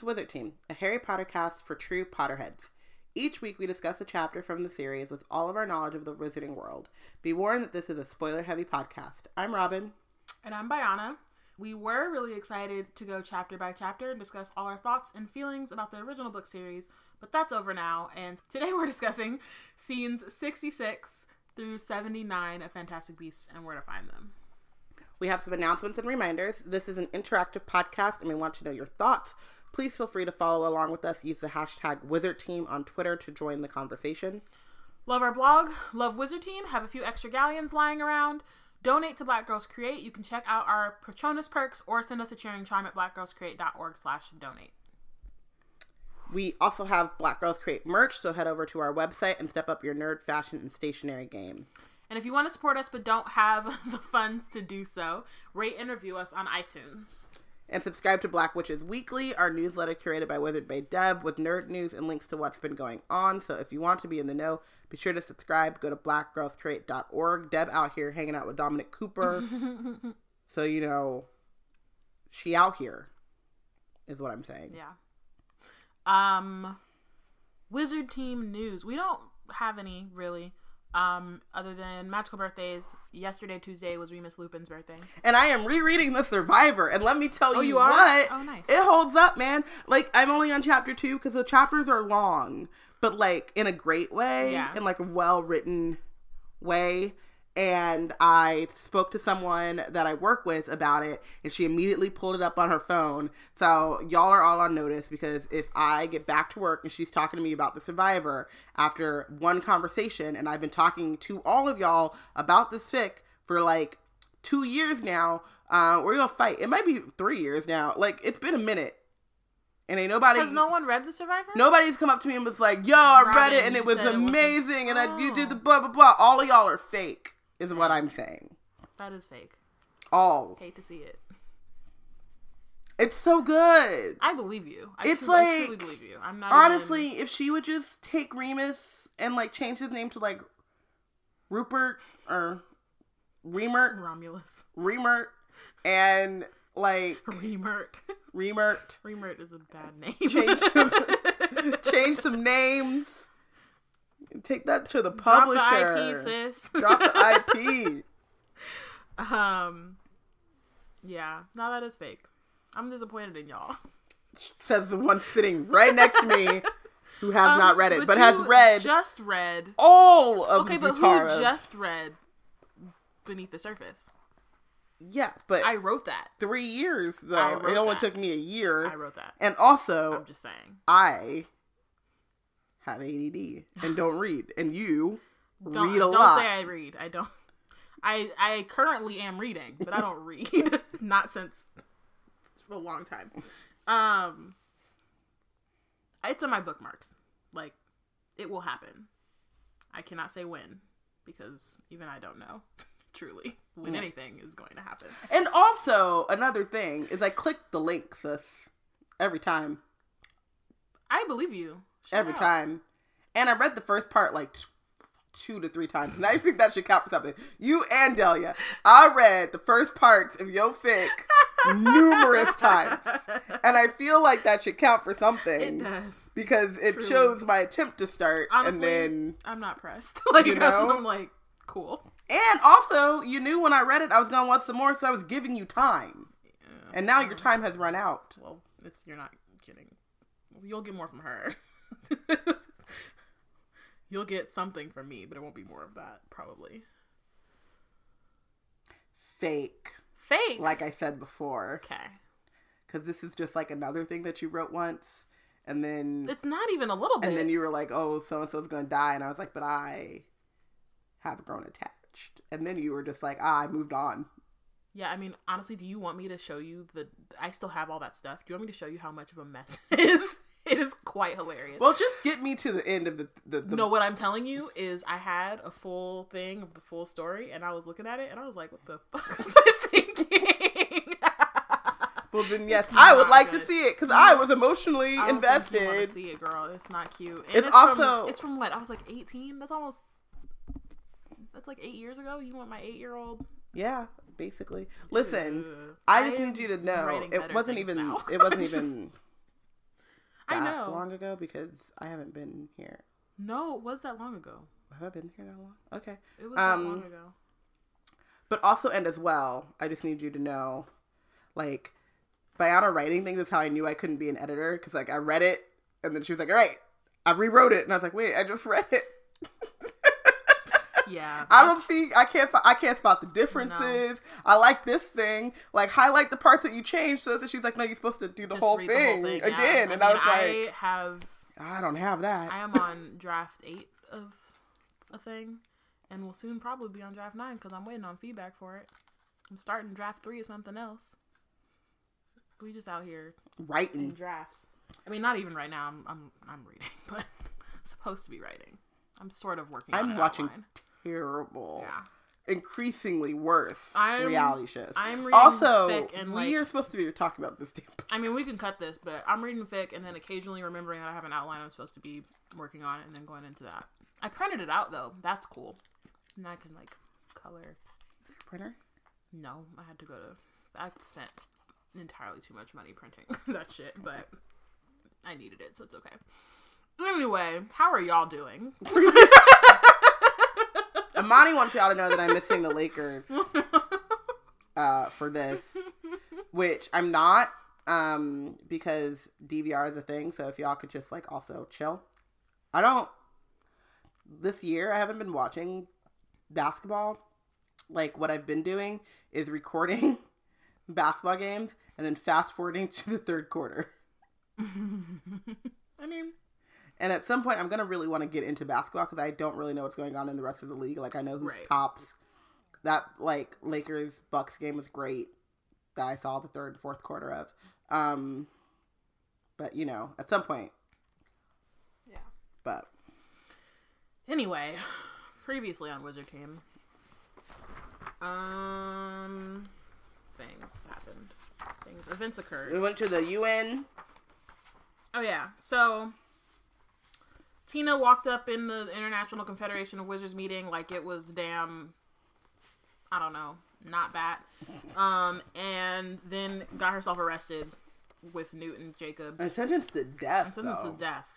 To Wizard Team, a Harry Potter cast for true Potterheads. Each week we discuss a chapter from the series with all of our knowledge of the wizarding world. Be warned that this is a spoiler heavy podcast. I'm Robin. And I'm Biana. We were really excited to go chapter by chapter and discuss all our thoughts and feelings about the original book series, but that's over now, and today we're discussing scenes 66 through 79 of Fantastic Beasts and where to find them. We have some announcements and reminders. This is an interactive podcast and we want to know your thoughts. Please feel free to follow along with us. Use the hashtag Wizard Team on Twitter to join the conversation. Love our blog, love Wizard Team, have a few extra galleons lying around. Donate to Black Girls Create. You can check out our Patronus perks or send us a cheering charm at blackgirlscreate.org slash donate. We also have Black Girls Create merch, so head over to our website and step up your nerd fashion and stationery game. And if you want to support us but don't have the funds to do so, rate and review us on iTunes. And subscribe to Black Witches Weekly, our newsletter curated by Wizard Bay Deb with nerd news and links to what's been going on. So if you want to be in the know, be sure to subscribe. Go to blackgirlscreate.org. Deb out here hanging out with Dominic Cooper. so, you know, she out here is what I'm saying. Yeah. Um, Wizard Team news. We don't have any really. Um, other than magical birthdays, yesterday Tuesday was Remus Lupin's birthday. And I am rereading The Survivor, and let me tell Oh, you, you are? what, Oh, nice. it holds up, man. Like I'm only on chapter two because the chapters are long, but like in a great way, Yeah. in like a well written way. And I spoke to someone that I work with about it, and she immediately pulled it up on her phone. So y'all are all on notice because if I get back to work and she's talking to me about the Survivor after one conversation, and I've been talking to all of y'all about this sick for like two years now, uh, we're gonna fight. It might be three years now. Like it's been a minute, and ain't nobody. Has no one read The Survivor? Nobody's come up to me and was like, "Yo, I read Robin, it and it was said it was- amazing," and I, you did the Oh. blah blah blah. All of y'all are fake, is what I'm saying. That is fake. All. Hate to see it. It's so good. I believe you. I It's truly, I truly believe you. I'm not Honestly, even- if she would just take Remus and like change his name to like Rupert or Remert, Romulus. Remert, and like Remert. Remert. Remert is a bad name. change some change some names. Take that to the publisher. Drop the IP, sis. Drop the IP. Um, yeah, Now that is fake. I'm disappointed in y'all. Says the one sitting right next to me who has Um, not read it, but, has read Just read. all of Okay, but who just read Beneath the Surface? Yeah, but I wrote that. three years though. It only that. took me a year. I wrote that. and also, I'm just saying. I have ADD and don't read, and you Don't, read a lot. don't say I read. I don't. I I currently am reading, but I don't read. Not since a long time. Um, it's in my bookmarks. Like, it will happen. I cannot say when because even I don't know truly when Mm. anything is going to happen. And also, another thing is I click the link, sis, every time. I believe you. Every time. And I read the first part like t- two to three times. And I think that should count for something. You and Delia, I read the first parts of Yo Fic numerous times. And I feel like that should count for something. It does. Because it Truly. shows my attempt to start. Honestly, and then. I'm not pressed. like You know? I'm like cool. And also, you knew when I read it, I was going to want some more, so I was giving you time. And now your time has run out. Well, it's you're not kidding. You'll get more from her. You'll get something from me, but it won't be more of that probably. Fake. Fake. Like I said before. okay. Because this is just like another thing that you wrote once. And then. It's not even a little bit. And then you were like, "Oh, so and so's gonna die," and I was like, "But I have grown attached." And then you were just like, "Ah, I moved on." yeah, I mean, honestly, do you want me to show you the? I still have all that stuff. Do you want me to show you how much of a mess it is? It is quite hilarious. Well, just get me to the end of the the. the no, what I'm telling you is I had a full thing of the full story, and I was looking at it, and I was like, "What the fuck was I thinking?" Well, then yes, It's I would like to see it because I was emotionally I don't think you want to invested. see it, girl. It's not cute. And It's it's, also- from, it's from what I was like 18. That's almost that's like eight years ago. You want my eight year old? Yeah, basically. Listen, Ugh. I just am need you to know writing it wasn't even. It wasn't even I know. long ago because I haven't been here. No, it was that long ago. Have I been here that long? Okay. It was Um, that long ago. But also, and as well, I just need you to know, like, Biana writing things is how I knew I couldn't be an editor because, like, I read it and then she was like, "All right, I rewrote it," and I was like, "Wait, I just read it." Yeah. I don't see. I can't. I can't spot the differences. I like this thing. Like highlight the parts that you changed. So that she's like, "No, you're supposed to do the, whole, thing yeah. again." and I, mean, was like, I have "I don't have that." I am on draft eight of a thing, and will soon probably be on draft nine because I'm waiting on feedback for it. I'm starting draft three of something else. We just out here Writing. drafts. I mean, not even right now. I'm I'm, I'm reading, but I'm supposed to be writing. I'm sort of working. on I'm watching outline. Terrible, Yeah. increasingly worse I'm- reality shows. I'm reading also, fic and, we like- are supposed to be talking about this damn. I mean, we can cut this, but I'm reading fic and then occasionally remembering that I have an outline I'm supposed to be working on, and then going into that. I printed it out though. That's cool. And I can like color. printer. No, I had to go to. I spent entirely too much money printing that shit, but I needed it, so it's okay. Anyway, how are y'all doing? Amani wants y'all to know that I'm missing the Lakers uh, for this, which I'm not um, because DVR is a thing. So if y'all could just like also chill. I don't. This year, I haven't been watching basketball. Like what I've been doing is recording basketball games and then fast forwarding to the third quarter. I mean, And at some point, I'm gonna really want to get into basketball because I don't really know what's going on in the rest of the league. Like I know who's Right. tops. That like Lakers Bucks game was great. That I saw the third and fourth quarter of. Um, but you know, at some point. Yeah. But Anyway, previously on Wizard Team, um, things happened. Things, events occurred. we went to the UN. Oh yeah, so Tina walked up in the International Confederation of Wizards meeting like it was damn, I don't know, not bad, um, and then got herself arrested with Newton Jacob, And sentenced to death. sentenced to death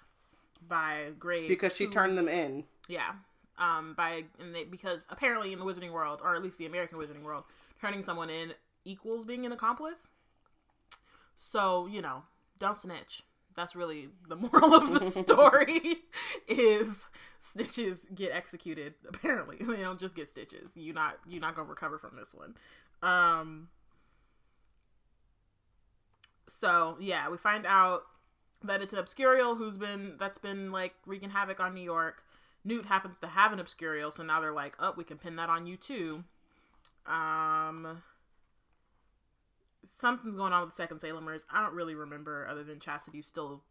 by Graves because she who- turned them in. Yeah. Um, by and they because apparently in the Wizarding world, or at least the American Wizarding world, turning someone in equals being an accomplice. So you know, don't snitch. That's really the moral of the story. is snitches get executed. Apparently, they don't just get stitches. you're not you're not gonna recover from this one. Um. So yeah, we find out that it's an obscurial who's been that's been like wreaking havoc on New York. Newt happens to have an obscurial, so now they're like, "Oh, we can pin that on you too." Um, something's going on with the second Salemers. I don't really remember, other than Chastity's still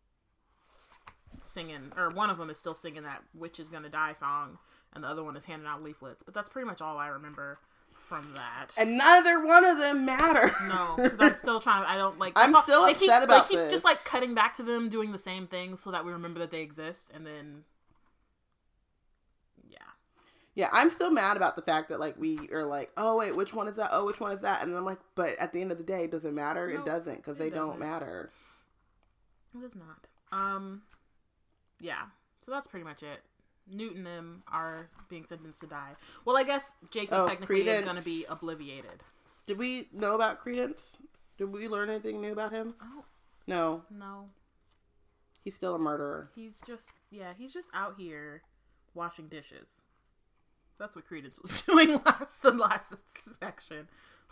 singing, or one of them is still singing that "Witch is Gonna Die" song, and the other one is handing out leaflets. But that's pretty much all I remember from that. And neither one of them matter. No, because I'm still trying. I don't like. I'm all- still they keep, upset about They keep this. just like cutting back to them doing the same thing so that we remember that they exist, and then Yeah, I'm still mad about the fact that like we are like, oh wait, which one is that? Oh, which one is that? And I'm like, but at the end of the day, does it matter? No, it doesn't because they don't doesn't. matter. it is not. Um, yeah. So that's pretty much it. Newt and them are being sentenced to die. Well, I guess Jacob Oh, technically is going to be obliviated. Did we know about Credence? Did we learn anything new about him? Oh No, no, he's still a murderer. he's just yeah, he's just out here washing dishes. That's what Credence was doing last the last section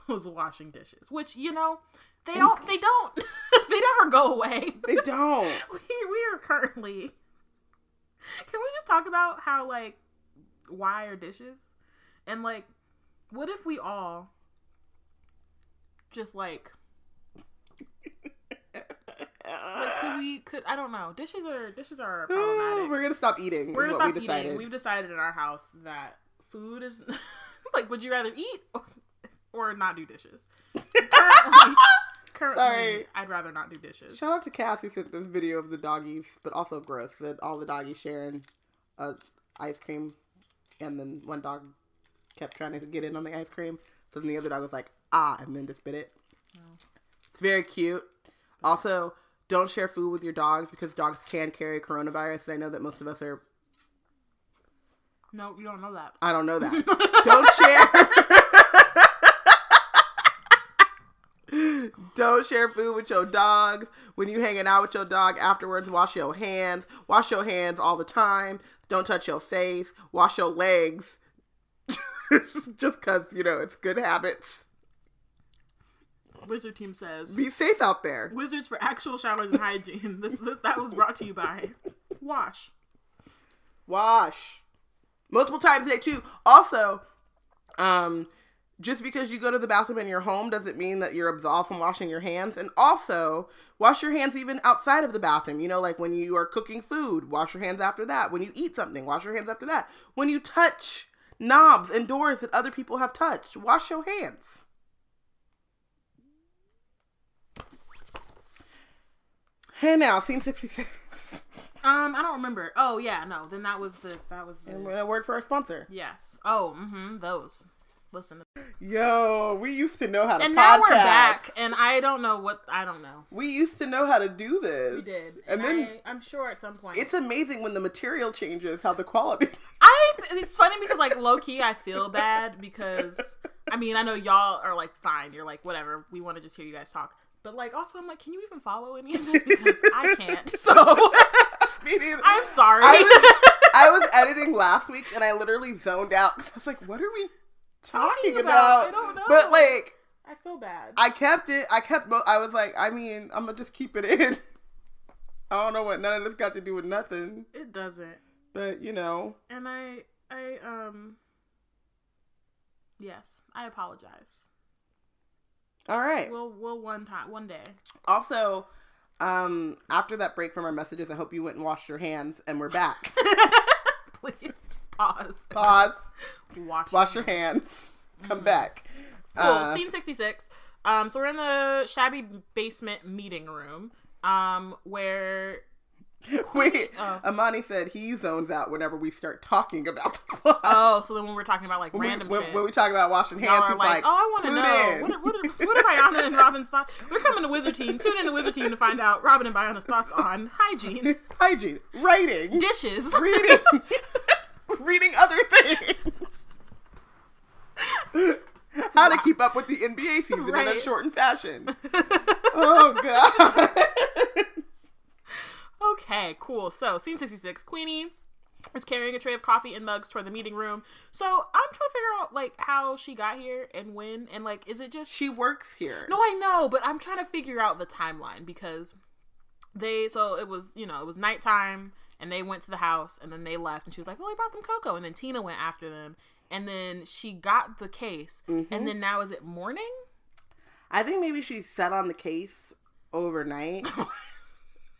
was washing dishes. Which you know they don't they don't they never go away. They don't. we we are currently. Can we just talk about how like why are dishes and like what if we all just like like could we could I don't know dishes are dishes are problematic. We're gonna stop eating. We're gonna stop we eating. We've decided in our house that food is like. Would you rather eat or, or not do dishes? Currently, currently Sorry. I'd rather not do dishes. Shout out to Cass who sent this video of the doggies, but also gross that all the doggies sharing uh, ice cream, and then one dog kept trying to get in on the ice cream, so then the other dog was like ah, and then just spit it. Oh. It's very cute. Also, Don't share food with your dogs because dogs can carry coronavirus. And I know that most of us are. No, you don't know that. I don't know that. don't share. don't share food with your dog. When you hanging out with your dog afterwards, wash your hands. Wash your hands all the time. Don't touch your face. Wash your legs. just because you know it's good habits. Wizard team says Be safe out there. wizards for actual showers and hygiene. This, this that was brought to you by Wash. Wash multiple times a day too. Also, um, just because you go to the bathroom in your home doesn't mean that you're absolved from washing your hands. And also, wash your hands even outside of the bathroom. You know, like when you are cooking food, wash your hands after that. When you eat something, wash your hands after that. When you touch knobs and doors that other people have touched, wash your hands. Hey now, scene 66. Um, I don't remember. Oh yeah, no. Then that was the that was the A word for our sponsor. yes. Oh, mm-hmm. Those. Listen. To Yo, we used to know how to and podcast. now we're back, and I don't know what I don't know. We used to know how to do this. We did, And then I, I'm sure at some point it's amazing when the material changes how the quality. I it's funny because like low key I feel bad because I mean I know y'all are like fine you're like whatever we want to just hear you guys talk but like also I'm like can you even follow any of this because I can't so I'm sorry I was, I was editing last week and I literally zoned out 'cause I was like, what are we talking about? about? I don't know. But like, I feel bad I kept it. I kept. I was like, I mean, I'm gonna just keep it in. I don't know what none of this got to do with nothing, it doesn't but you know, and I I um yes I apologize all right. we'll we'll one time one day Also, um, after that break from our messages, I hope you went and washed your hands, and we're back. please pause Pause. wash Wash your hands. Come back. Cool. Uh, Scene 66. Um, so we're in the shabby basement meeting room, um, where wait, Oh. Amani said he zones out whenever we start talking about the plot. oh, so then when we're talking about like when, we, random when, shit, when we talk about washing hands, are he's like, like, oh, I want to know in." what are, what what are Bayana and Robin's thoughts. We're coming to Wizard Team. Tune in to Wizard Team to find out Robin and Bayana's thoughts on hygiene, hygiene, writing, dishes, reading, reading other things. How to keep up with the NBA season in a shortened fashion. oh god. Okay, cool. So, scene 66, Queenie is carrying a tray of coffee and mugs toward the meeting room. So, I'm trying to figure out, like, how she got here and when, and, like, is it just. she works here. No, I know, but I'm trying to figure out the timeline because they. So, it was, you know, it was nighttime, and they went to the house, and then they left, and she was like, well, I brought them cocoa. And then Tina went after them, and then she got the case, mm-hmm. and then now is it morning? I think maybe she sat on the case overnight.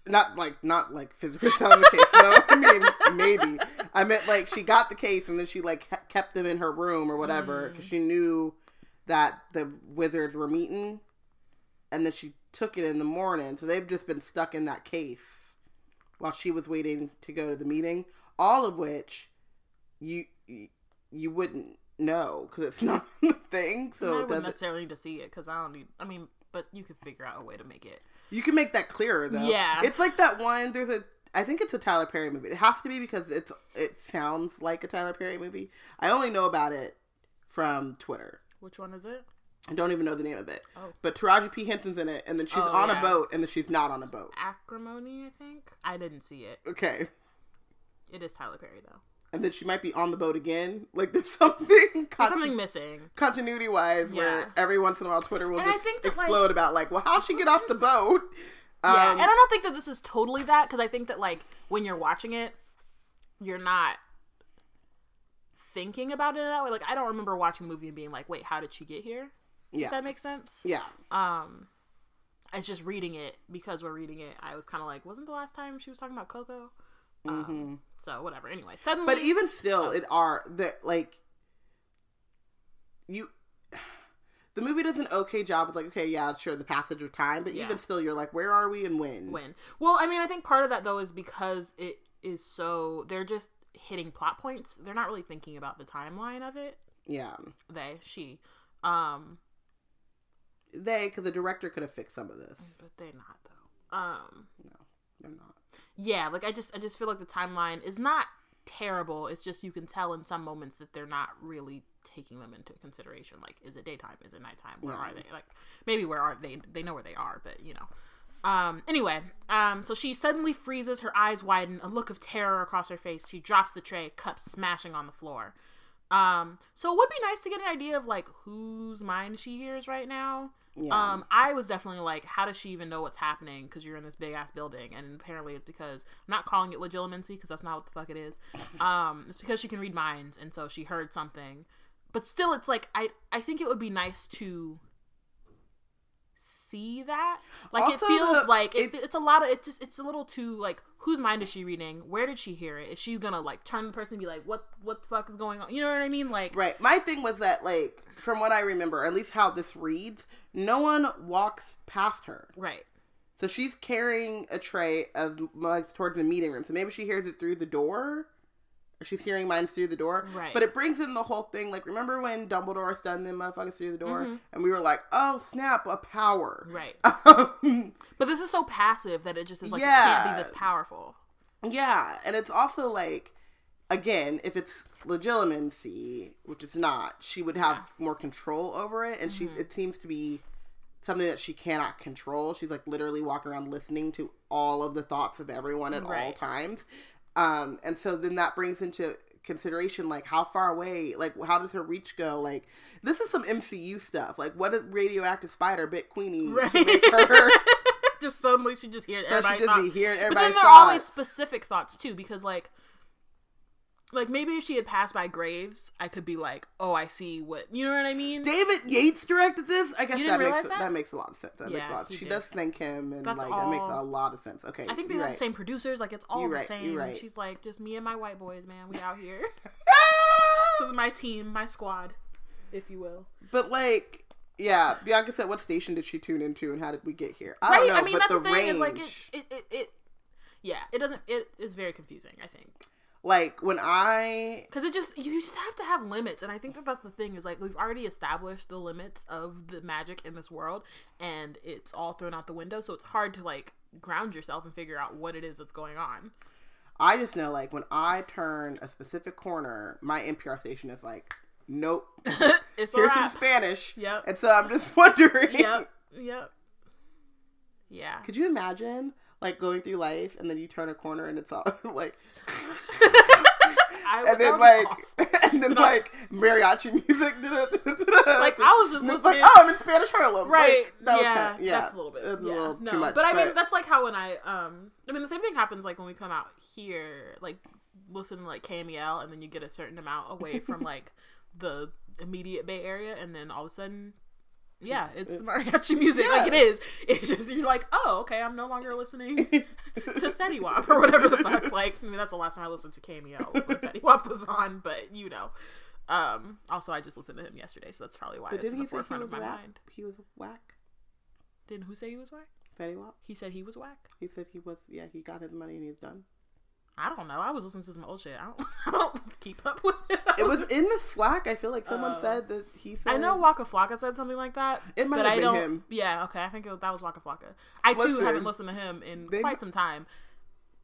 not like not like physically on the case. No, I mean maybe. I meant like she got the case and then she like kept them in her room or whatever because mm. she knew that the wizards were meeting, and then she took it in the morning. So they've just been stuck in that case while she was waiting to go to the meeting. All of which you you, wouldn't know because it's not the thing. I So it wouldn't necessarily need to see it because I don't need. I mean, but you could figure out a way to make it. You can make that clearer though. Yeah. It's like that one there's a I think it's a Tyler Perry movie. It has to be because it's it sounds like a Tyler Perry movie. I only know about it from Twitter. Which one is it? I don't even know the name of it. Oh. But Taraji P. Henson's in it and then she's Oh, on yeah. a boat and then she's not on a boat. Acrimony, I think. I didn't see it. Okay. It is Tyler Perry though. And then she might be on the boat again. Like there's something There's something missing. continuity wise Yeah. where every once in a while Twitter will And just that, like- explode about like, well how'd she get off the boat? yeah, Um, and I don't think that this is totally that because I think that like when you're watching it, you're not thinking about it that way. Like I don't remember watching the movie and being like, "Wait, how did she get here?" If yeah. that makes sense. Yeah. Um, it's just reading it because we're reading it. I was kind of like, wasn't the last time she was talking about cocoa? Um, Mhm. So whatever. Anyway, suddenly, But even still, it are that like you. The movie does an okay job. It's like okay, yeah, sure, the passage of time, but Yeah. even still, you're like, where are we and when? when. Well, I mean, I think part of that though is because it is so they're just hitting plot points. They're not really thinking about the timeline of it. Yeah, They, she, um, they because the director could have fixed some of this. but they're not though. Um, No, they're not. Yeah, like I just I just feel like the timeline is not terrible. It's just you can tell in some moments that they're not really taking them into consideration. Like, is it daytime? Is it nighttime? Where are they? Like, maybe where are they? They know where they are, but you know. Um. Anyway, um. So she suddenly freezes. Her eyes widen. A look of terror across her face. She drops the tray, cup smashing on the floor. Um. So it would be nice to get an idea of like whose mind she hears right now. Yeah. Um, I was definitely like, how does she even know what's happening? Because you're in this big ass building, and apparently it's because I'm not calling it legilimency because that's not what the fuck it is. Um, it's because she can read minds, and so she heard something. But still, it's like I I think it would be nice to see that. Like Also, it feels the- like it, it- it's a lot of it's just it's a little too like whose mind is she reading? Where did she hear it? Is she gonna like turn the person and be like, what what the fuck is going on? You know what I mean? Like Right. My thing was that, like, from what I remember, at least how this reads, no one walks past her. right. So she's carrying a tray of mugs towards the meeting room. So maybe she hears it through the door. She's hearing minds through the door. Right. But it brings in the whole thing. Like, remember when Dumbledore stunned them motherfuckers through the door? Mhm. And we were like, oh, snap, a power. Right. Um, But this is so passive that it just is like it can't be this powerful. yeah. And it's also like, again, if it's legilimency, which it's not, she would have more control over it. And she, Mm-hmm. it seems to be something that she cannot control. She's like literally walking around listening to all of the thoughts of everyone at all times. Um, and so then that brings into consideration like how far away, like how does her reach go? Like this is some MCU stuff. Like what did radioactive spider bit Queenie Right. to make her? just suddenly she just hears so she everybody just thoughts. be hearing But then there are always specific thoughts too, because like like maybe if she had passed by graves, I could be like, oh, I see what you know what I mean. David Yates directed this. I guess that makes that? that? makes a lot of sense. That makes a lot. he She did. does thank him, and That's like that makes a lot of sense. Okay, I think they you're right. the same producers. Like it's all You're the right, same. you're right. She's like, just me and my white boys, man. We out here. this is my team, my squad, if you will. But like, yeah, Bianca said, "What station did she tune into, and how did we get here?" I don't know, I mean, but that's the, the, thing range, is like it, it, it, it, yeah, it doesn't. It is very confusing. I think. Like when I, because it just you just have to have limits and i think that that's the thing is like we've already established the limits of the magic in this world and it's all thrown out the window so it's hard to like ground yourself and figure out what it is that's going on I just know like when I turn a specific corner, my NPR station is like, "Nope, it's here's some. Spanish." Yep. And so I'm just wondering, yep yep yeah could you imagine like going through life and then you turn a corner and it's all like, I, and then like, and then No. like mariachi music. like i was just listening like, oh, I'm in Spanish Harlem. right Like, that yeah, kinda- yeah, that's a little bit It's a yeah. little no too much. but i mean that's like how when i um i mean the same thing happens like when we come out here like listen to like kmel and then you get a certain amount away from like the immediate bay area and then all of a sudden yeah it's mariachi music like it Yeah. is it's just you're like oh okay i'm no longer listening to Fetty Wap or whatever the fuck. Like, I mean, that's the last time I listened to was when Fetty Wap was on, but you know. Um, also, I just listened to him yesterday, so that's probably why But it's in the he say he forefront was of my whack? mind. He was whack. Didn't who say he was whack? Fetty Wap. He said he was whack. He said he was. Yeah, he got his money and he's done. I don't know. I was listening to some old shit. I don't. I don't keep up with it. It was in the Slack. I feel like someone Oh. said that he said. I know Waka Flocka said something like that. It might have I been don't, him. Yeah, okay. I think it, that was Waka Flocka. I too haven't listened to him in they- quite some time.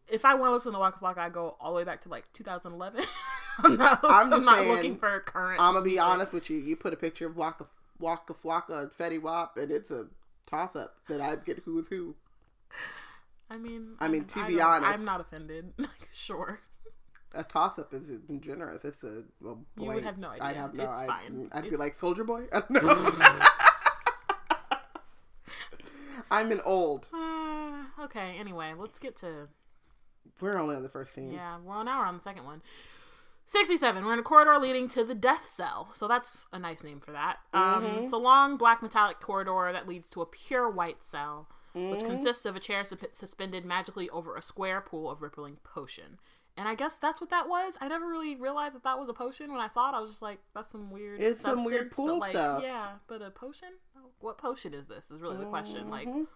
If I want to listen to Waka Flocka, I go all the way back to like 2011. I'm not. I'm I'm, not saying, looking for current. I'm gonna be music. honest with you. You put a picture of Waka Waka Flocka and Fetty Wap, and it's a toss up that I'd get who's who. I mean, I mean, to I be honest- I'm not offended. sure. A toss up is generous. It's a well, You would have no I'd idea. have no. It's I'd, fine. I'd be It's- like Soulja Boy. I don't know. I'm an old. Uh, okay. Anyway, let's get to We're only on the first scene. yeah. Well, now we're on the second one. 67. We're in a corridor leading to the death cell. So that's a nice name for that. Um, Mhm. It's a long black metallic corridor that leads to a pure white cell, which Mhm. consists of a chair sup- suspended magically over a square pool of rippling potion. And I guess that's what that was. I never really realized that that was a potion. When I saw it, I was just like, "That's some weird." It's some weird pool like, stuff. Yeah, but a potion? What potion is this? Is really the question. Like, Mhm.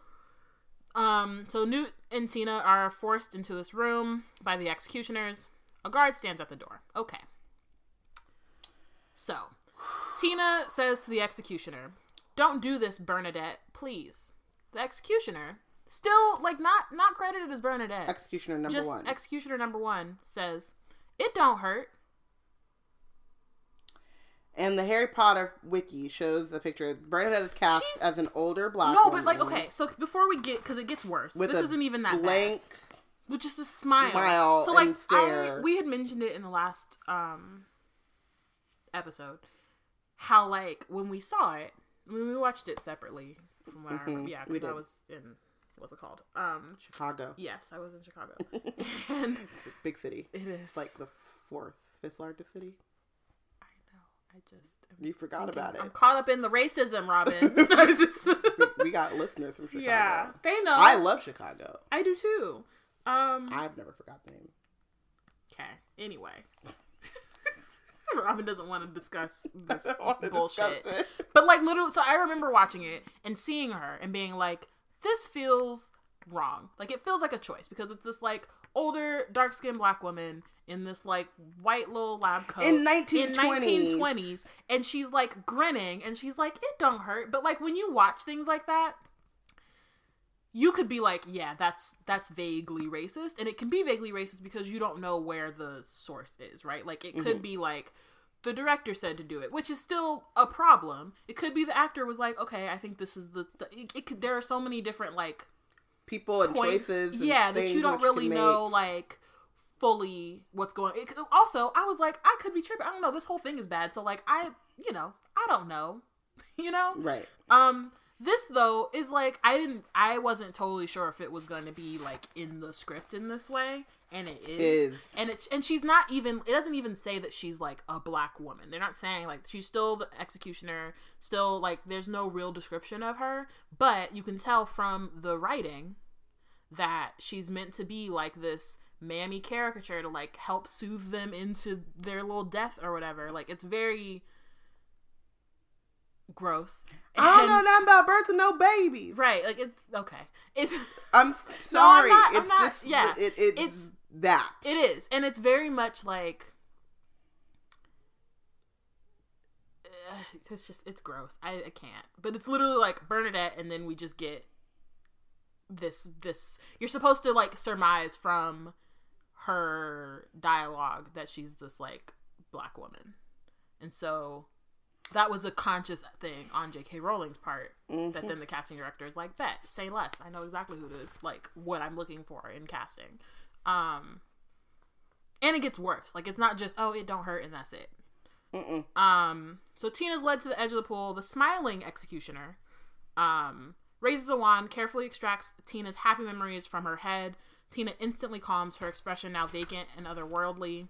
um, so Newt and Tina are forced into this room by the executioners. A guard stands at the door. Okay. So, Tina says to the executioner, Don't do this, Bernadette, please. The executioner still like not not credited as Bernadette. Executioner number Just one. executioner number one says it don't hurt. and the Harry Potter wiki shows a picture. Bernadette is cast She's- as an older black. no, but like okay, so before we get because it gets worse. with this isn't even that blank. bad. With just a smile. smile so like I, we had mentioned it in the last um episode how like when we saw it when we watched it separately from what I remember, yeah, we because I was in what's it called? Um, Chicago, yes, I was in Chicago, and It's a big city. it is It's like the fourth, fifth largest city. I know. I just You forgot thinking- about it. I'm caught up in the racism, Robin. Just we, we got listeners from Chicago. yeah, they know. I love Chicago. I do too. Um. I've never forgot the name. Okay. Anyway. Robin doesn't want to discuss this bullshit. discuss. But like literally so I remember watching it and seeing her and being like, this feels wrong. Like it feels like a choice because it's this like older, dark skinned black woman in this like white little lab coat In in 1920s. 1920s and she's like grinning and she's like, it don't hurt. But like when you watch things like that, you could be like, yeah, that's that's vaguely racist, and it can be vaguely racist because you don't know where the source is, right? Like it could Mhm. be like the director said to do it, which is still a problem. It could be the actor was like, okay, I think this is the. the it, it could, there are so many different like People and points, choices. and yeah, that you don't really can know like fully what's going. It, also, I was like, I could be tripping. I don't know. This whole thing is bad. So like, I, you know, I don't know. you know. Right. Um, this though is like I didn't I wasn't totally sure if it was going to be like in the script in this way, and it is. Is And it's and she's not even it doesn't even say that she's like a black woman. They're not saying like she's still the executioner, still like there's no real description of her, but you can tell from the writing that she's meant to be like this mammy caricature to like help soothe them into their little death or whatever. Like it's very gross. I don't know nothing about birth and no babies. Right, like it's okay. It's I'm sorry. not- I'm it's not- just yeah, It, it's, it's- that. it is, and it's very much like it's just it's gross. I, I can't. But it's literally like Bernadette, and then we just get this this. You're supposed to like surmise from her dialogue that she's this like black woman, and so that was a conscious thing on J.K. Rowling's part Mhm. that then the casting director is like, bet, say less. I know exactly who to like what I'm looking for in casting. Um and it gets worse. Like it's not just, oh, it don't hurt and that's it. Mm-mm. Um so Tina's led to the edge of the pool. The smiling executioner um raises a wand, carefully extracts Tina's happy memories from her head. Tina instantly calms, her expression now vacant and otherworldly.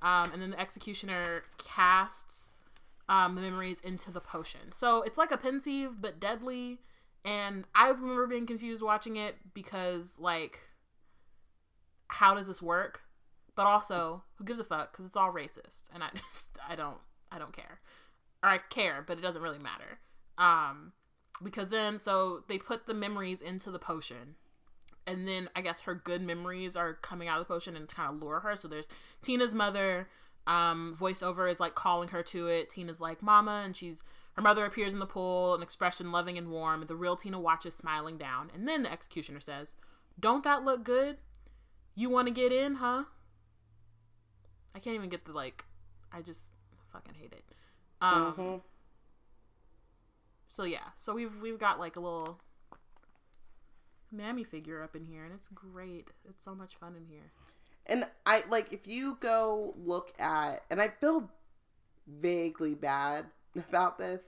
Um, and then the executioner casts um, the memories into the potion. So it's like a pensieve but deadly. And I remember being confused watching it because, like, how does this work? But also, who gives a fuck? Because it's all racist, and I just I don't I don't care, or I care, but it doesn't really matter. Um, because then so they put the memories into the potion, and then I guess her good memories are coming out of the potion and kind of lure her. So there's Tina's mother. Um, voiceover is like calling her to it. Tina's like, "Mama," and she's her mother appears in the pool, an expression loving and warm. The real Tina watches, smiling down, and then the executioner says, "Don't that look good? You want to get in, huh?" I can't even get the like. I just fucking hate it. Um. Mhm. So yeah, so we've we've got like a little mammy figure up in here, and it's great. It's so much fun in here. And I like if you go look at, and I feel vaguely bad about this,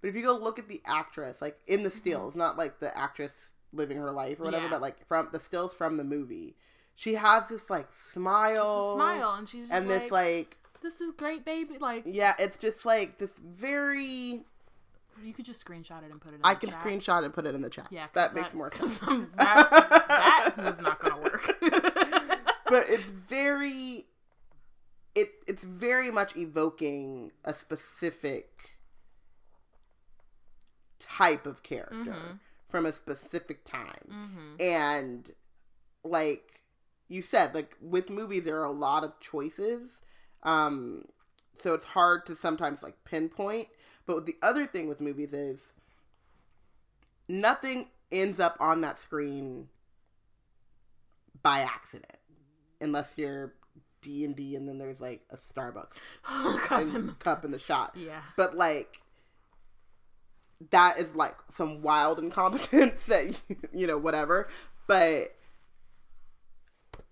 but if you go look at the actress, like in the stills, not like the actress living her life or whatever, Yeah. but like from the stills from the movie, she has this like smile, smile, and she's just and like, this like "This is great, baby." Like yeah, it's just like this very. you could just screenshot it and put it. in I the can chat. screenshot and put it in the chat. Yeah, 'cause that makes more sense. that that was not gonna work. but it's very it it's very much evoking a specific type of character Mhm. from a specific time hmm and like you said like with movies there are a lot of choices um so it's hard to sometimes like pinpoint but the other thing with movies is nothing ends up on that screen by accident, unless you're D and D, and then there's like a Starbucks Cup in the- cup in the shot. yeah. But like that is like some wild incompetence that you, you know whatever. But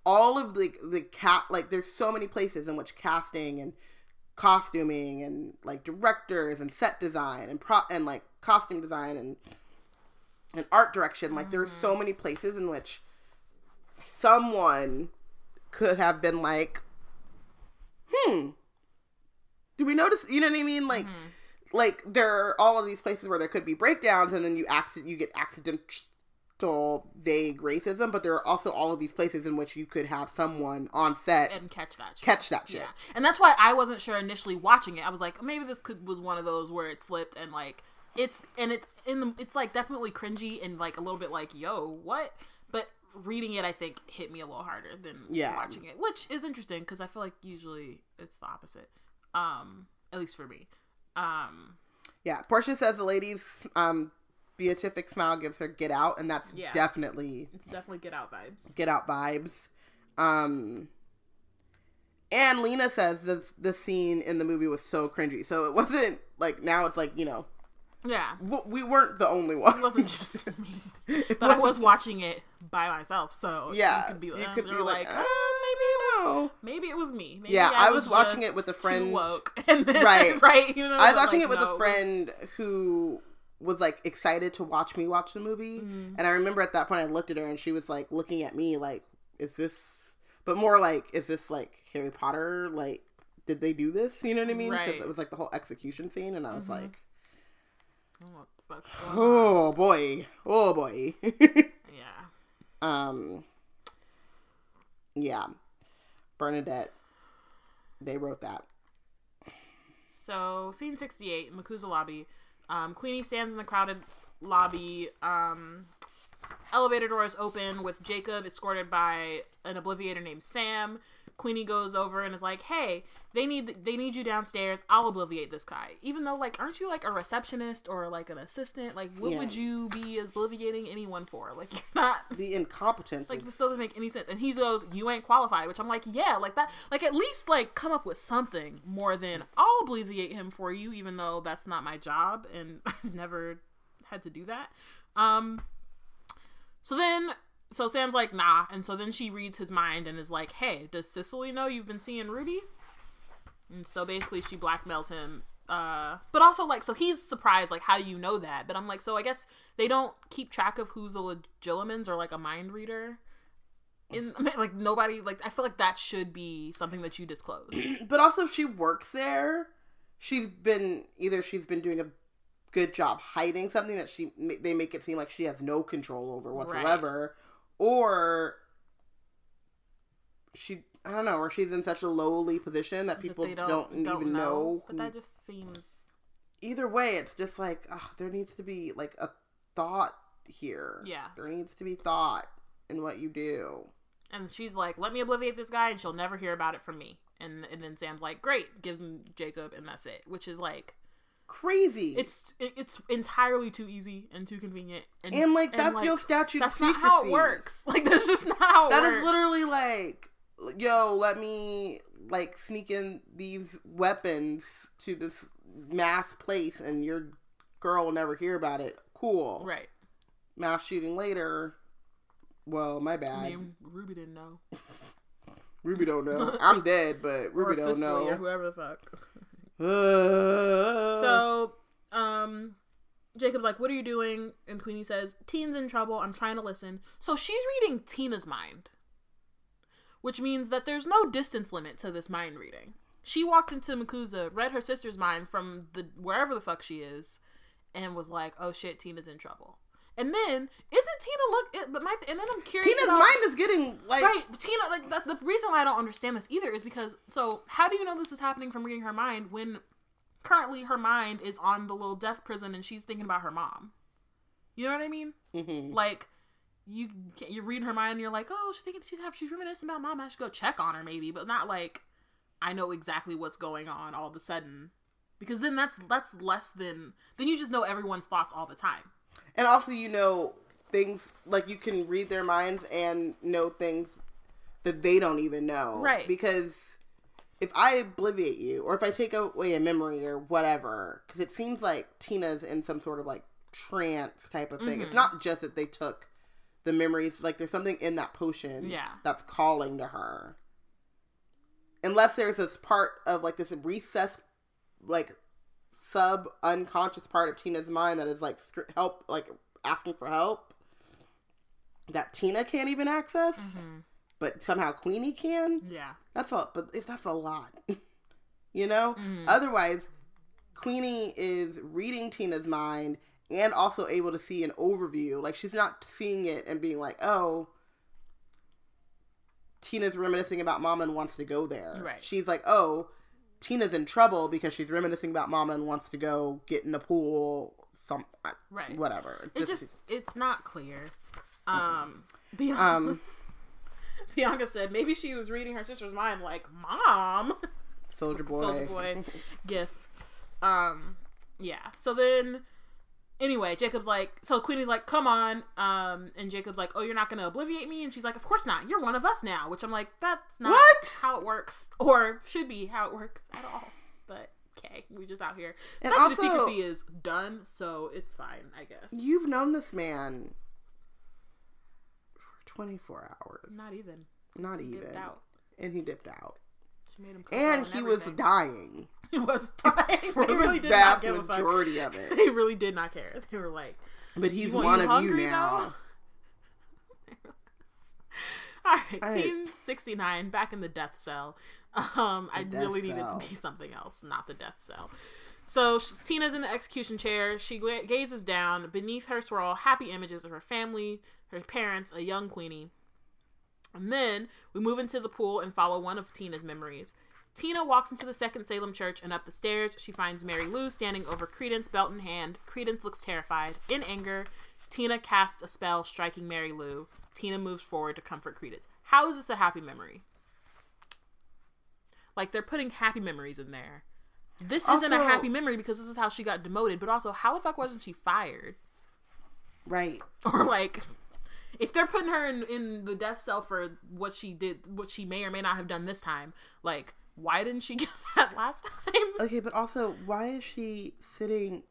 all of the the cat like there's so many places in which casting and costuming and like directors and set design and pro and like costume design and and art direction like there's so many places in which someone could have been like hmm do we notice you know what i mean? Like like there are all of these places where there could be breakdowns and then you accident you get accidental vague racism but there are also all of these places in which you could have someone on set And catch that. Shit. catch that shit Yeah, and that's why I wasn't sure initially watching it. I was like, maybe this could was one of those where it slipped and like it's and it's in the it's like definitely cringy and like a little bit like yo what, but reading it I think hit me a little harder than Yeah. watching it, which is interesting because I feel like usually it's the opposite, um, at least for me. Um, yeah portia says the ladies um beatific smile gives her get out and that's Yeah. definitely it's definitely get out vibes. get out vibes um and lena says this the scene in the movie was so cringy so it wasn't like now it's like you know Yeah, w- we weren't the only one it wasn't just me, but I was watching it by myself, so yeah you could be, you uh, could be like, like, uh, maybe it was. Maybe it was me. Maybe Yeah, I was watching it with a friend- woke. And then, Right. right, you know. I was watching like, it with no, a friend who was like excited to watch me watch the movie, Mm-hmm. and I remember at that point I looked at her and she was like looking at me like, "Is this?" But more like, "Is this like Harry Potter? Like, did they do this?" You know what I mean? Because Right. it was like the whole execution scene, and I was Mhm. like, Oh, what the fuck's going on? "Oh boy, oh boy." Yeah. um, yeah, Bernadette. They wrote that. So, scene 68, MACUSA lobby. Um, Queenie stands in the crowded lobby. Um, elevator doors open with Jacob escorted by an obliviator named Sam. Queenie goes over and is like, "Hey, they need they need you downstairs. I'll obliviate this guy." Even though, like, aren't you like a receptionist or like an assistant? Like, what Yeah. would you be obliviating anyone for? Like, you're not The incompetence. like is- this doesn't make any sense and he goes you ain't qualified which i'm like yeah like that like at least like come up with something more than i'll obliviate him for you even though that's not my job and i've never had to do that um so then so sam's like nah. And so then she reads his mind and is like hey does cicely know you've been seeing ruby? And so basically she blackmails him uh but also like so he's surprised like how do you know that? But i'm like so i guess they don't keep track of who's a legilimens or like a mind reader in I mean, like nobody like i feel like that should be something that you disclose. But also if she works there. She's been either she's been doing a good job hiding something that she they make it seem like she has no control over whatsoever or she i don't know or she's in such a lowly position that people That don't, even know, but who- that just seems either way it's just like ugh, there needs to be like a thought here. Yeah. there needs to be thought in what you do. And she's like let me obliviate this guy and she'll never hear about it from me. And and then sam's like great gives him jacob and that's it. Which is like crazy it's it's entirely too easy and too convenient and, and like that's like, your statute that's not how it works like that's just not how it That works is literally like, yo, let me like sneak in these weapons to this mass place, and your girl will never hear about it. Cool. right Mass shooting later. Well, my bad. ruby didn't know Ruby don't know. I'm dead, but Ruby don't Cicely or know. whoever the fuck So, um, Jacob's like, "What are you doing?" And Queenie says, "Teen's in trouble. I'm trying to listen." So she's reading Tina's mind, which means that there's no distance limit to this mind reading. She walked into MACUSA, read her sister's mind from the wherever the fuck she is, and was like, "Oh shit, Tina's in trouble." And then isn't Tina look? It, but my and then I'm curious. Tina's about- mind is getting like Right, Tina. Like the, the reason why I don't understand this either is because so how do you know this is happening from reading her mind when currently her mind is on the little death prison and she's thinking about her mom. You know what I mean? Mhm. Like you you read her mind and you're like, oh, she's thinking she's have she's reminiscing about mom. I should go check on her maybe, but not like I know exactly what's going on all of a sudden. Because then that's that's less than then you just know everyone's thoughts all the time. And also, you know, things like you can read their minds and know things that they don't even know. Right. Because if I obliviate you or if I take away a memory or whatever, because it seems like Tina's in some sort of like trance type of thing. It's Mm-hmm. not just that they took the memories, like there's something in that potion Yeah. that's calling to her. Unless there's this part of like this recessed, like sub unconscious part of Tina's mind that is like help, like asking for help that Tina can't even access, Mm-hmm. but somehow Queenie can. Yeah. That's a but if that's a lot, you know. Mhm. Otherwise, Queenie is reading Tina's mind and also able to see an overview. Like she's not seeing it and being like, "Oh, Tina's reminiscing about mom and wants to go there." Right. She's like, "Oh, Tina's in trouble because she's reminiscing about Mama and wants to go get in the pool." Some Right. whatever. It just it's not clear. Um, Bianca, um, Bianca said maybe she was reading her sister's mind, like "Mom, Soulja Boy. Soulja Boy, gif." Um, yeah. So then, anyway, Jacob's like, so Queenie's like, "Come on," um, and Jacob's like, "Oh, you're not gonna obliviate me," and she's like, "Of course not. You're one of us now." Which I'm like, that's not What? how it works, or should be how it works at all. But okay, we just out here. And also- secrecy is done, so it's fine, I guess. You've known this man for 24 hours. Not even. Not He even. And he dipped out. She made him cocoa And he was dying he was for they the really did not give a fuck. majority of it. They really did not care. They were like, But he's one you of you now. all right, I- scene 69, back in the death cell. Um, I death really needed cell. to be something else, not the death cell. So Tina's in the execution chair. She gazes down. Beneath her swirl happy images of her family, her parents, a young Queenie. And then we move into the pool and follow one of Tina's memories. Tina walks into the Second Salem Church and up the stairs. She finds Mary Lou standing over Credence, belt in hand. Credence looks terrified. In anger, Tina casts a spell, striking Mary Lou. Tina moves forward to comfort Credence. How is this a happy memory? Like they're putting happy memories in there. This isn't a happy memory because this is how she got demoted, but also how the fuck wasn't she fired? Right. Or like if they're putting her in, in the death cell for what she did what she may or may not have done this time, like why didn't she get that last time? Okay, but also, why is she sitting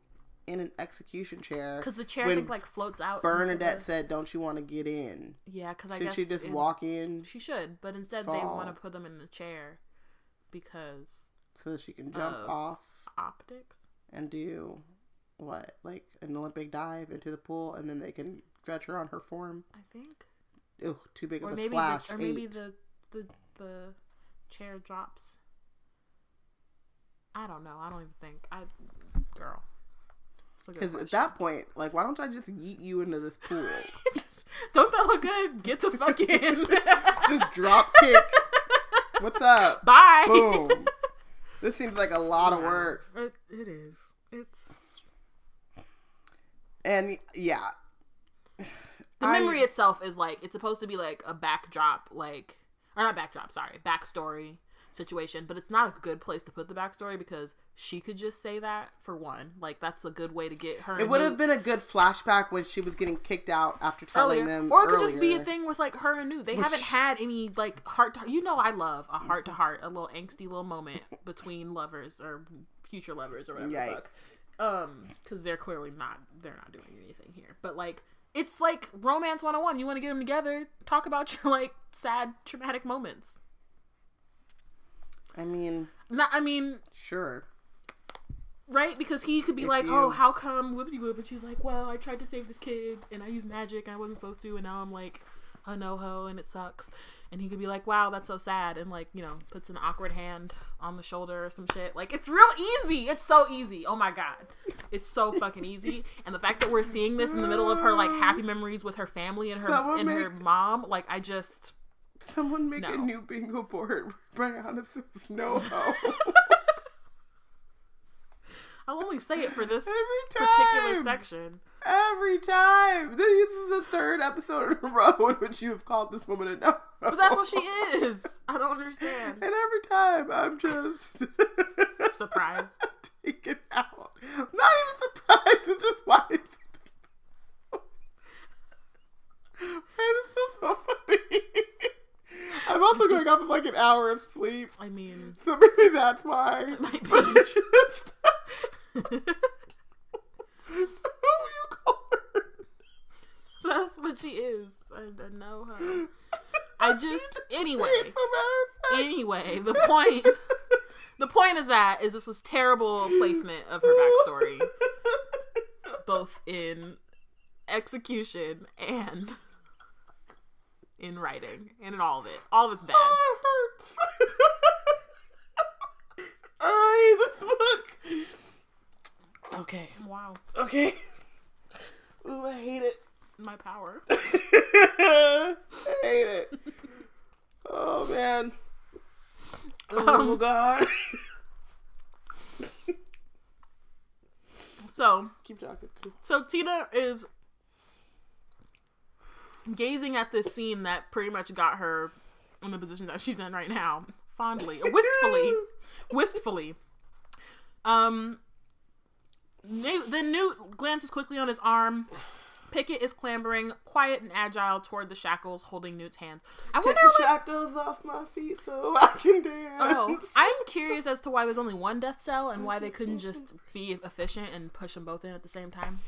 in an execution chair? Because the chair think like floats out. Bernadette the- said, "Don't you want to get in?" yeah, because I Should guess she just in- walk in She should, but instead they want to put them in the chair because so that she can jump Of- off optics. and do what, like an Olympic dive into the pool, and then they can dredge her on her form? I think, Ugh, too big of or a maybe, splash. the, or maybe the the the chair drops. I don't know. I don't even think. I, girl. It's a good Because at that point, like, why don't I just yeet you into this pool? Don't that look good? Get the fuck in. just drop kick. What's up? Bye. Boom. This seems like a lot of work. It, it is. It's And yeah, the I- memory itself is like it's supposed to be like a backdrop, like or not backdrop. Sorry, backstory situation. But it's not a good place to put the backstory because she could just say that for one. Like that's a good way to get her. it would Newt have been a good flashback when she was getting kicked out after telling earlier. them. or it could just be a thing with like her and Newt. They Which- haven't had any like heart. to You know, I love a heart to heart, a little angsty little moment between lovers or future lovers or whatever. the fuck. Um, because they're clearly not. They're not doing anything here. But like, it's like romance 101. You want to get them together, talk about your like sad, traumatic moments. I mean, Not, I mean, sure. right? Because he could be If like, you- "Oh, how come whoopty whoop?" And she's like, "Well, I tried to save this kid, and I used magic, and I wasn't supposed to, and now I'm like a no ho, and it sucks." And he could be like, "Wow, that's so sad," and like you know, puts an awkward hand on the shoulder or some shit. Like it's real easy. It's so easy. Oh my god, it's so fucking easy. And the fact that we're seeing this in the middle of her like happy memories with her family and her Someone and her mom, like I just. Someone make a new bingo board. Brianna says no ho. I'll only say it for this particular section. Every time. This is the third episode in a row in which you have called this woman a no. But that's what she is. I don't understand. And every time I'm just surprised. taken out. Not even surprised. It's just why is Man, it's so funny. I'm also going off of like an hour of sleep. I mean, so maybe that's why. It might be. But it's just that's what she is. I, I know her. I just anyway. It's a matter of fact. Anyway, the point. The point is that is this is terrible placement of her backstory, both in execution and in writing, and in all of it. All of it's bad. Oh, it. I this book. Okay. Wow, Okay. Ooh, I hate it. My power. I hate it. Oh man. Oh Um, god. So, Keep talking. so Tina is gazing at this scene that pretty much got her in the position that she's in right now, fondly, wistfully, wistfully. Um. Then Newt glances quickly on his arm. Pickett is clambering, quiet and agile, toward the shackles, holding Newt's hands. I Take wonder. the What, shackles off my feet so I can oh, dance. oh, I'm curious as to why there's only one death cell and why they couldn't just be efficient and push them both in at the same time.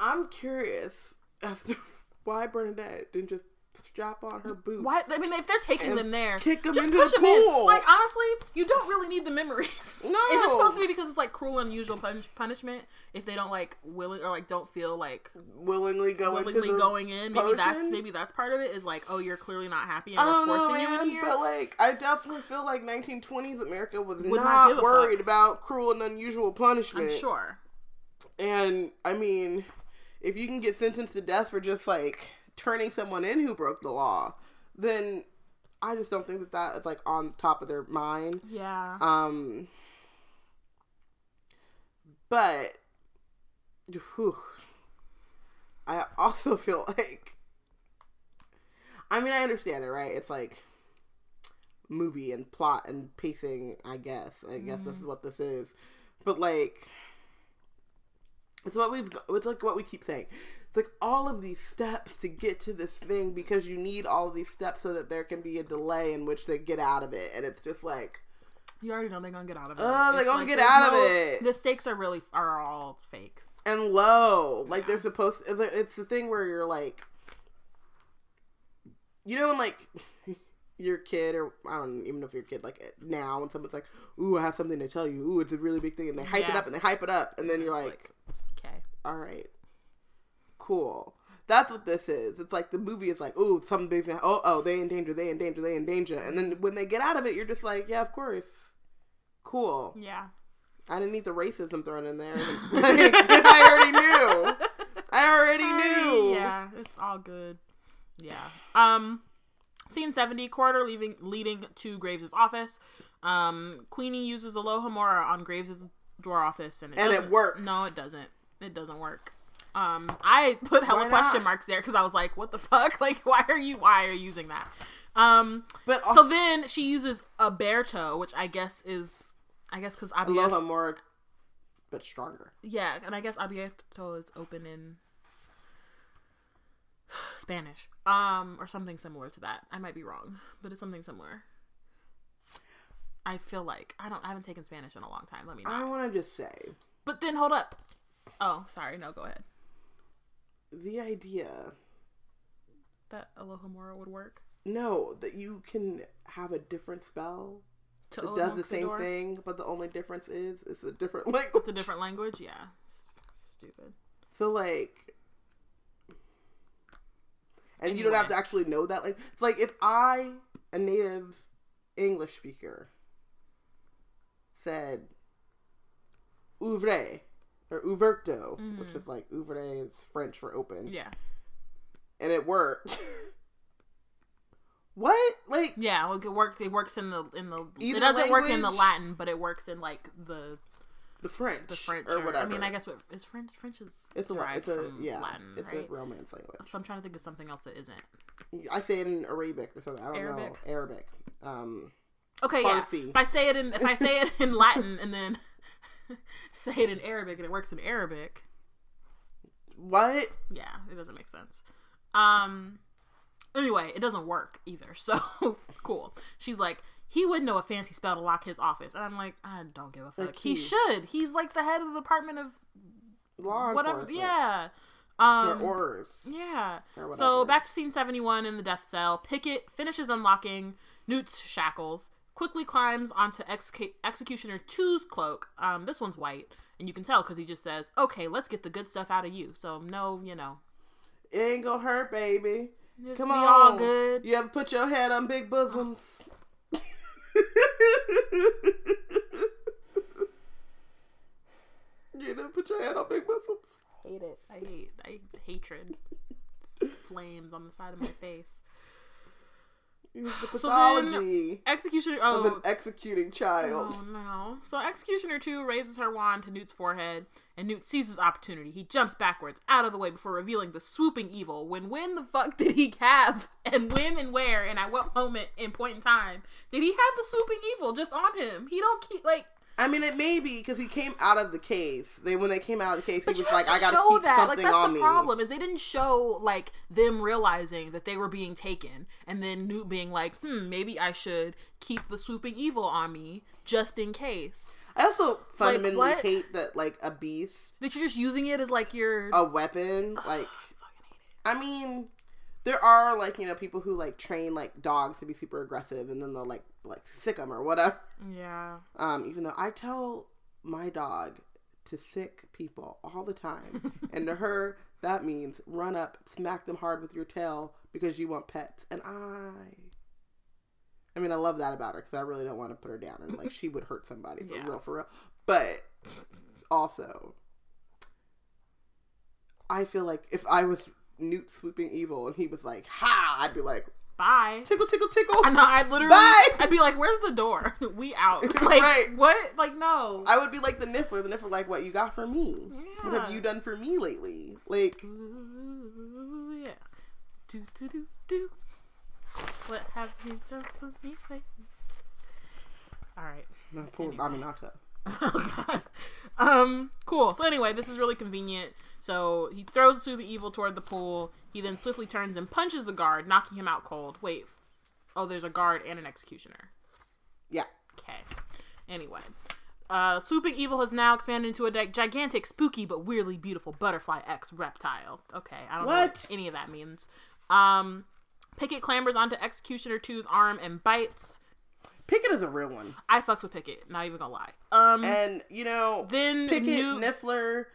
I'm curious as to why Bernadette didn't just strap on her boots. Why? I mean, if they're taking them there, kick 'em just into push the them in. pool. Like honestly, you don't really need the memories. No. Is it supposed to be because it's like cruel and unusual punish- punishment if they don't like willing or like don't feel like willingly go willingly the going in? Maybe that's maybe that's part of it. Is like, oh, you're clearly not happy and we're oh, don't know, forcing you in man, here. but like, I definitely feel like 1920s America was Would not not, worried fuck. about cruel and unusual punishment. I'm sure. And I mean, if you can get sentenced to death for just like turning someone in who broke the law, then I just don't think that that is like on top of their mind. Yeah. Um, but whew, I also feel like, I mean, I understand it, right? It's like movie and plot and pacing. I guess. I guess this is what this is. But like, it's what we've. got- It's like what we keep saying. Like all of these steps to get to this thing because you need all these steps so that there can be a delay in which they get out of it, and it's just like. you already know they're gonna get out of it. Oh, they're gonna like get out of it. The stakes are really are all fake. and low. Like Yeah. they're supposed. It's, it's the thing where you're like, you know, when like your kid or I don't even know if you're a kid like now when someone's like, "Ooh, I have something to tell you." Ooh, it's a really big thing, and they hype it up and they hype it up, and then you're It's like, okay. "All right, cool." That's what this is. It's like the movie is like, "Ooh, something big. Oh, oh, they in danger. They in danger. They in danger." And then when they get out of it, you're just like, "Yeah, of course." Cool. Yeah. I didn't need the racism thrown in there. Like, I already knew. I already knew. Yeah, it's all good. Yeah. Um, scene seventy, quarter leaving leading to Graves' office. Um, Queenie uses Alohomora on Graves' door office, and it And it works. No, it doesn't. It doesn't work. Um, I put hella question marks there because I was like, "What the fuck? Like, why are you? Why are you using that?" Um, But so then she uses Aberto, which I guess is, I guess because Aloha more, but stronger. yeah, and I guess abierto is open in Spanish, um, or something similar to that. I might be wrong, but it's something similar. I feel like I don't. I haven't taken Spanish in a long time. Let me know. I want to just say But then hold up. Oh, sorry. No, go ahead. The idea, That Alohomora would work no, that you can have a different spell to that does the same door. thing, but the only difference is it's a different language. It's a different language. Yeah, stupid. So like, and you don't have to actually know that. Like, it's like if I, a native English speaker, said "ouvre" or "ouverto," which is like "ouvre" is French for open, Yeah, and it worked. what? Like, yeah. It works. It works in the in the. It doesn't work in the Latin, but it works in like the the French, the French or whatever. I mean, I guess what is French? French is it's a it's a from yeah, Latin, it's right? a Romance language. So I'm trying to think of something else that isn't. I say it in Arabic or something. I don't Arabic? know Arabic. Um, Okay, yeah. If I say it in if I say it in Latin and then say it in Arabic and it works in Arabic, what? yeah, it doesn't make sense. Um. Anyway, it doesn't work either. So Cool. She's like, he would know a fancy spell to lock his office. And I'm like, I don't give a fuck. He should. He's like the head of the Department of Law whatever. Yeah. Um, orders. yeah. Or So back to scene 71 in the death cell. Pickett finishes unlocking Newt's shackles, quickly climbs onto Exec- Executioner 2's cloak. Um, this one's white, and you can tell because he just says, okay, let's get the good stuff out of you. So, no, you know. It ain't gonna hurt, baby. Just Come on. all good. You ever put your head on big bosoms? you never put your head on big bosoms? hate it. I hate I hatred. Flames on the side of my face. It's the So pathology Executioner of oh an executing child. Oh no. So Executioner 2 raises her wand to Newt's forehead, and Newt seizes opportunity. He jumps backwards out of the way before revealing the swooping evil. When when the fuck did he have and when and where and at what moment and point in time did he have the swooping evil just on him? He don't keep like I mean, it may be because he came out of the case. They when they came out of the case, But he was like, "I gotta show keep that. Like something that's on the me." problem is they didn't show like them realizing that they were being taken, and then Newt being like, "Hmm, maybe I should keep the swooping evil on me just in case." I also fundamentally what? hate that like a beast, That you're just using it as like your. a weapon. Like, fucking hate it. I mean, there are like you know people who like train like dogs to be super aggressive, and then they'll like like sick them or whatever. Yeah. Um, even though I tell my dog to sick people all the time, and to her that means run up, smack them hard with your tail because you want pets, and I. I mean, I love that about her because I really don't want to put her down and like she would hurt somebody for Yeah. real, for real. But also, I feel like if I was Newt swooping evil and he was like, "Ha!" I'd be like, Bye. "Tickle, tickle, tickle." I know. I'd literally. Bye. I'd be like, "Where's the door? we out." Like Right. what? Like no. I would be like the Niffler. The Niffler, like, what you got for me? What have you done for me lately? Like, Ooh, yeah. Do do do do. What have you done for me lately? All right. no, poor Aminata. Oh god. Um. Cool. So anyway, this is really convenient. So he throws Swooping Evil toward the pool. He then swiftly turns and punches the guard, knocking him out cold. Wait. Oh, there's a guard and an executioner. Yeah. Okay. Anyway. Uh, Swooping Evil has now expanded into a gi- gigantic, spooky, but weirdly beautiful butterfly X reptile. Okay, I don't know What? what any of that means. Um, Pickett clambers onto Executioner 2's arm and bites. Pickett is a real one. I fucks with Pickett, not even gonna lie. Um, And, you know, then Pickett, Niffler,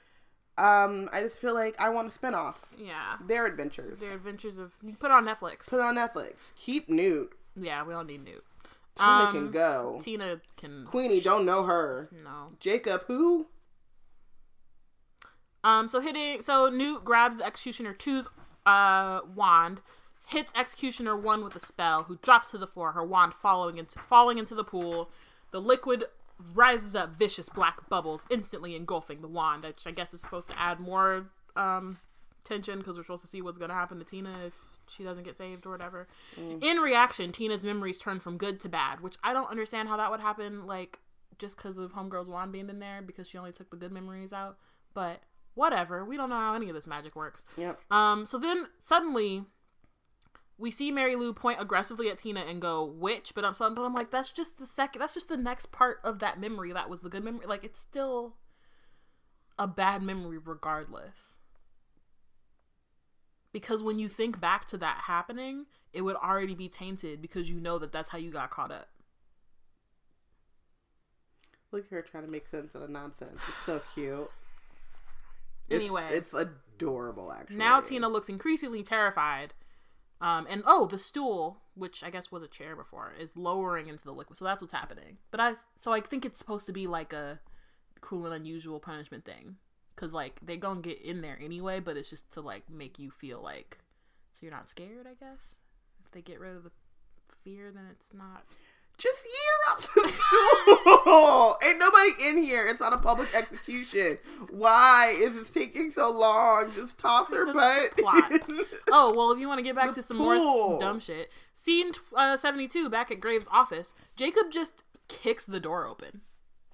um, I just feel like I want a spinoff. yeah, Their adventures. their adventures of you put it on Netflix. Put it on Netflix. Keep Newt. yeah, we all need Newt. Tina Um, can go. Tina can Queenie, don't know her. no. Jacob, who? Um, so hitting, so Newt grabs the Executioner 2's uh, wand, hits Executioner 1 with a spell, who drops to the floor, her wand following into, falling into the pool. The liquid rises up vicious black bubbles, instantly engulfing the wand, which I guess is supposed to add more um, tension because we're supposed to see what's going to happen to Tina if she doesn't get saved or whatever. In reaction, Tina's memories turn from good to bad, which I don't understand how that would happen, like, just because of Homegirl's wand being in there, because she only took the good memories out. But whatever. We don't know how any of this magic works. Yep. Um, so then suddenly we see Mary Lou point aggressively at Tina and go, witch, but I'm so- but I'm like, that's just the second that's just the next part of that memory. That was the good memory. Like it's still a bad memory regardless. Because when you think back to that happening, it would already be tainted because you know that that's how you got caught up. Look at her trying to make sense out of nonsense. It's so cute. It's- Anyway. it's adorable. Actually, Now Tina looks increasingly terrified. Um, and oh, the stool, which I guess was a chair before, is lowering into the liquid. So that's what's happening. But I, so I think it's supposed to be like a cruel and unusual punishment thing, because like they gonna get in there anyway. But it's just to like make you feel like, so you're not scared. I guess if they get rid of the fear, then it's not. Just year up to school. Ain't nobody in here. It's not a public execution. Why is this taking so long? Just toss her butt. Oh well, if you want to get back The to some more dumb shit, scene uh, seventy two back at Graves' office, Jacob just kicks the door open.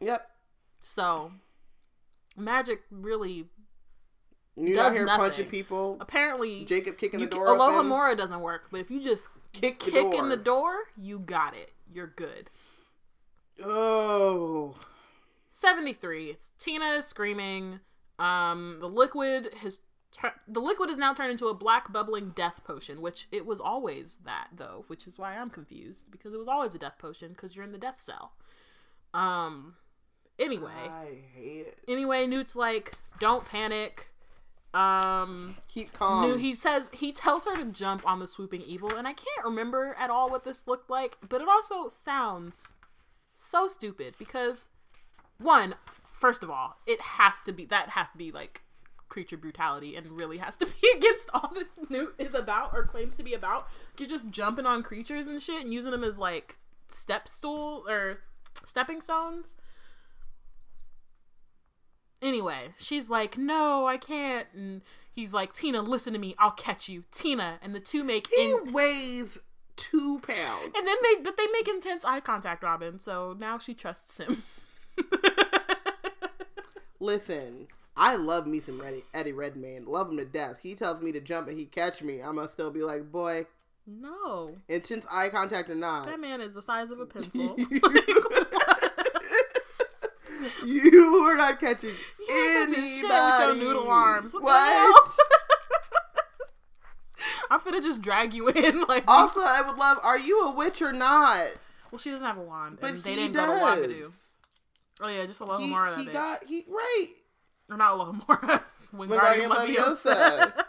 yep. So, magic really You Does out here nothing. punching people. apparently Jacob kicking the door Aloha open. Mora doesn't work, but if you just kick the kick door. in the door, you got it. You're good. Oh. 73. It's Tina screaming. Um, the liquid has tur- the liquid is now turned into a black bubbling death potion, which it was always that though, which is why I'm confused because it was always a death potion because you're in the death cell. Um, anyway, I hate it. anyway, Newt's like, don't panic. Um, Keep calm. Newt, he says he tells her to jump on the swooping evil, and I can't remember at all what this looked like, but it also sounds so stupid because one, first of all, it has to be that has to be like creature brutality and really has to be against all that Newt is about or claims to be about. You're just jumping on creatures and shit and using them as like step stool or stepping stones. Anyway, she's like, "No, I can't." And he's like, "Tina, listen to me. I'll catch you." Tina and the two make he in- weighs two pounds. and then they but they make intense eye contact, Robin. So now she trusts him. Listen, I love me some Eddie, Eddie Redmayne. Love him to death. He tells me to jump and he catch me. I must still be like, boy, no, intense eye contact or not. that man is the size of a pencil. you are not catching You anybody. shit with your noodle arms. What? What? I'm finna just drag you in. Like, Also, I would love. Are you a witch or not? well, she doesn't have a wand, But and they he didn't does. go to Wagadu. Oh yeah, just a He, he got he right. or not Lohomora. Wingardium Leviosa. Leviosa.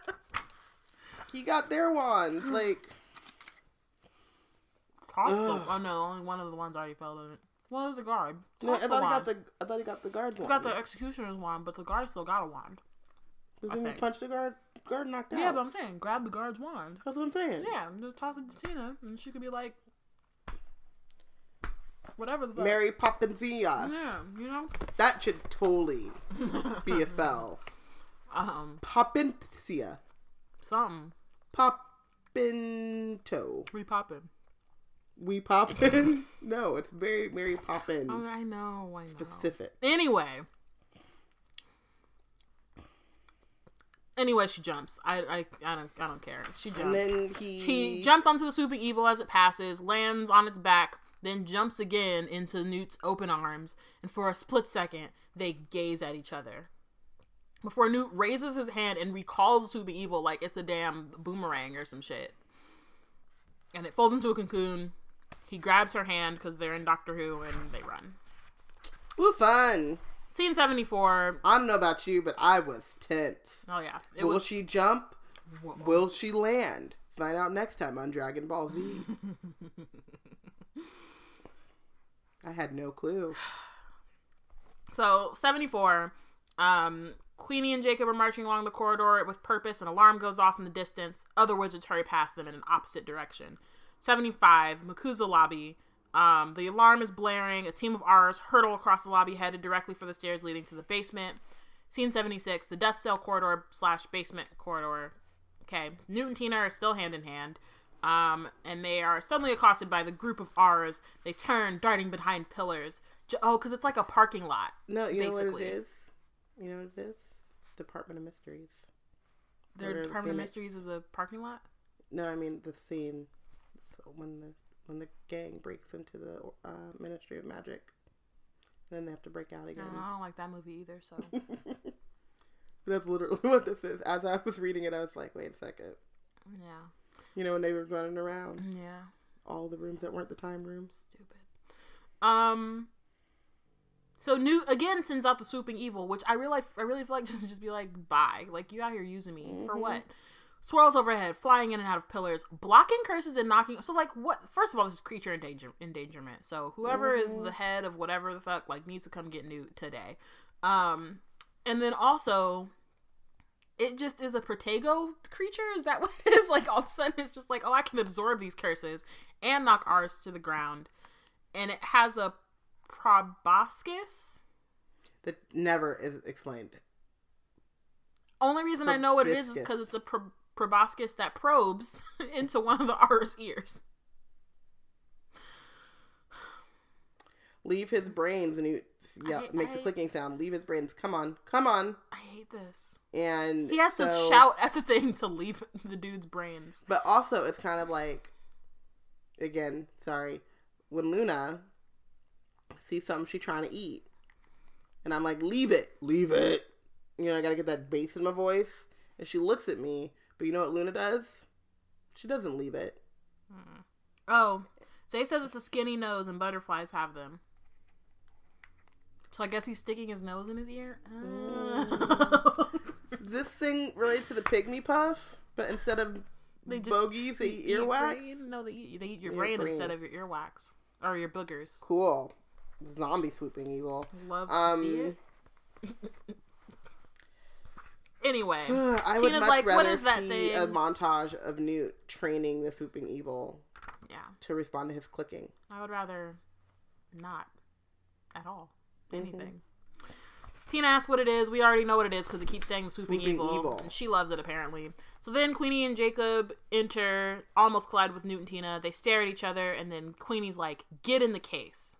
He got their wands. Mm. Like Toss the, oh no, only one of the ones already fell in it. Well, there's a guard. no, I thought he got the I thought he got the guard's wand. got the executioner's wand, but the guard still got a wand. But then he punched the guard. Guard knocked out. Yeah, but I'm saying, grab the guard's wand. that's what I'm saying. Yeah, just toss it to Tina, and she could be like, whatever the fuck. Mary Poppinsia. Yeah, you know. That should totally be a spell. Um, Poppinsia. something Poppinto. We poppin'. We poppin? no, it's very Mary Poppins. Oh, I know, I know. Specific. Anyway. Anyway, she jumps. I, I, I don't, I don't care. She jumps. And then he She jumps onto the swooping evil as it passes, lands on its back, then jumps again into Newt's open arms, and for a split second, they gaze at each other. Before Newt raises his hand and recalls the swooping evil like it's a damn boomerang or some shit. And it folds into a cocoon. He grabs her hand because they're in Doctor Who and they run. Ooh, fun. Scene 74. I don't know about you, but I was tense. Oh, yeah. It Will was. she jump? Will she land? Find out next time on Dragon Ball Z. I had no clue. So, 74. Um, Queenie and Jacob are marching along the corridor with purpose. An alarm goes off in the distance. Other wizards hurry past them in an opposite direction. 75. MACUSA lobby. Um, the alarm is blaring. A team of Aurors hurtle across the lobby, headed directly for the stairs leading to the basement. Scene 76. The death cell corridor slash basement corridor. Okay. Newt and Tina are still hand in hand. Um, and they are suddenly accosted by the group of Aurors. They turn, darting behind pillars. Oh, because it's like a parking lot. No, you know what Basically. it is? You know what it is? Department of Mysteries. Their Order Department of. Mysteries is a parking lot. No, I mean the scene. So when the when the gang breaks into the uh, Ministry of Magic, then they have to break out again. don't, I don't like that movie either. So That's literally what this is. As I was reading it, I was like, wait a second. yeah, You know when they were running around yeah, all the rooms that weren't the time rooms. stupid. Um. So Newt again sends out the swooping evil, which I really, I really feel like just just be like, bye, like you out here using me for Mhm. what? Swirls overhead, flying in and out of pillars, blocking curses and knocking. So like, what? First of all, this is creature endanger endangerment. So whoever is Mhm. the head of whatever the fuck like needs to come get Newt today. Um, and then also it just is a Protego creature. Is that what it is? Like all of a sudden, it's just like, oh, I can absorb these curses and knock Aurors to the ground, and it has a proboscis. That never is explained. Only reason I know what it is is because it's a pro- proboscis that probes into one of the Aurors ears. Leave his brains, and he yeah, I- makes I- a clicking sound. Leave his brains. Come on, come on. I hate this. And He has to shout at the thing to leave the dude's brains. But also, it's kind of like again, sorry, when Luna sees something she's trying to eat, and I'm like, leave it, leave it. You know, I gotta get that bass in my voice. And she looks at me, but you know what Luna does? She doesn't leave it. Oh, Zay says it's a skinny nose and butterflies have them. So I guess he's sticking his nose in his ear. Oh. This thing relates to the pygmy puff, but instead of They just- bogies, they eat eat earwax. brain? No, they eat, they eat your Your brain, brain. instead of your earwax or your boogers. Cool. Zombie swooping evil. Love to Um, see it. Anyway, I would Tina's like, "What is that see a montage of Newt training the swooping evil yeah, to respond to his clicking. I would rather not at all Mm-hmm. anything. Tina asks what it is. We already know what it is because it keeps saying the swooping, Swooping evil, evil. and she loves it apparently. So then Queenie and Jacob enter, almost collide with Newt and Tina. They stare at each other, and then Queenie's like, "Get in the case."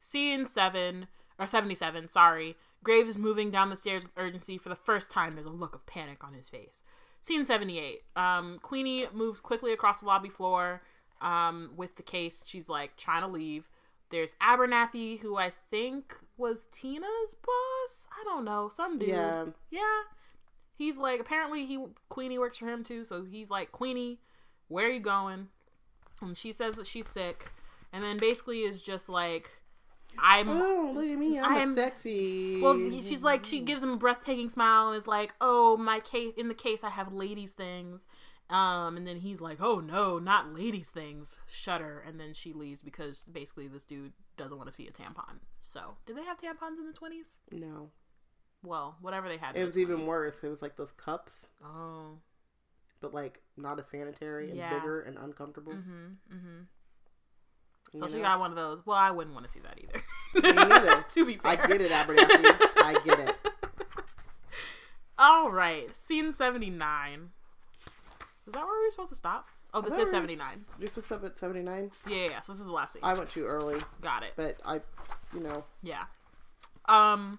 Scene seven or seventy-seven. Sorry, Graves is moving down the stairs with urgency. For the first time, there's a look of panic on his face. Scene seventy-eight. Um, Queenie moves quickly across the lobby floor. Um, with the case, she's like trying to leave. There's Abernathy, who I think was Tina's boss. I don't know, some dude. Yeah. Yeah. He's like apparently he Queenie works for him too, so he's like, Queenie, where are you going? And she says that she's sick. And then basically is just like I'm Oh, look at me! I'm, I'm- sexy. well, she's like, she gives him a breathtaking smile and is like, "Oh, my case in the case, I have ladies' things." Um, and then he's like, "Oh no, not ladies' things." Shudder, and then she leaves because basically this dude doesn't want to see a tampon. So, did they have tampons in the twenties? no. Well, whatever they had. It the was even 20s. worse. It was like those cups, Oh, but like not as sanitary and Yeah. bigger and uncomfortable. mm-hmm, mm-hmm. You So she know? got one of those. Well, I wouldn't want to see that either. Me neither. to be fair, I get it, Abernathy. I get it. All right, scene seventy nine. Is that where we're supposed to stop? Oh, this is seventy nine. This is at seventy nine. Yeah, yeah, yeah. So this is the last scene. I went too early, Got it. but I, you know, Yeah. Um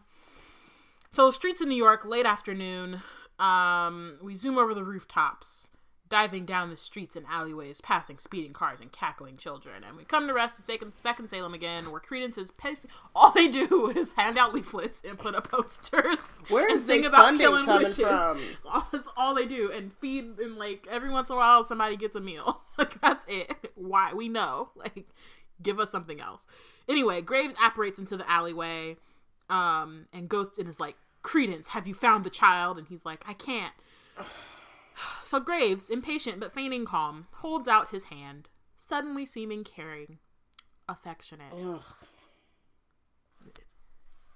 so streets in New York, late afternoon. Um we zoom over the rooftops, diving down the streets and alleyways, passing speeding cars and cackling children. And we come to rest in second, second Salem again, where Credence is pasting all they do is hand out leaflets and put up posters. where and is sing about killing coming witches. from? All- That's all they do, and feed and like every once in a while somebody gets a meal. Like that's it. Why we know? Like give us something else. Anyway, Graves apparates into the alleyway, um, and Ghost and is like, "Credence, have you found the child?" And he's like, "I can't." So Graves, impatient but feigning calm, holds out his hand, suddenly seeming caring, affectionate Ugh.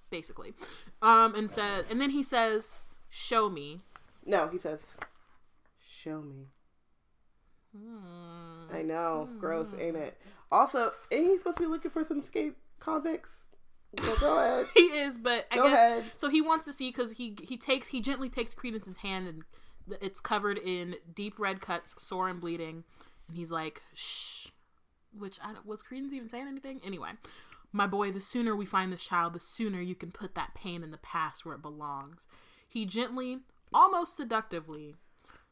basically. Um, and says, and then he says, "Show me." No, he says, "Show me." Hmm. I know, gross, ain't it? Also, ain't he supposed to be looking for some escape convicts? So go ahead. He is, but I Go guess ahead. so. He wants to see because he he takes he gently takes Credence's hand and it's covered in deep red cuts, sore and bleeding, and he's like, "Shh." Which I was Credence even saying anything? Anyway, my boy, the sooner we find this child, the sooner you can put that pain in the past where it belongs. He gently, almost seductively,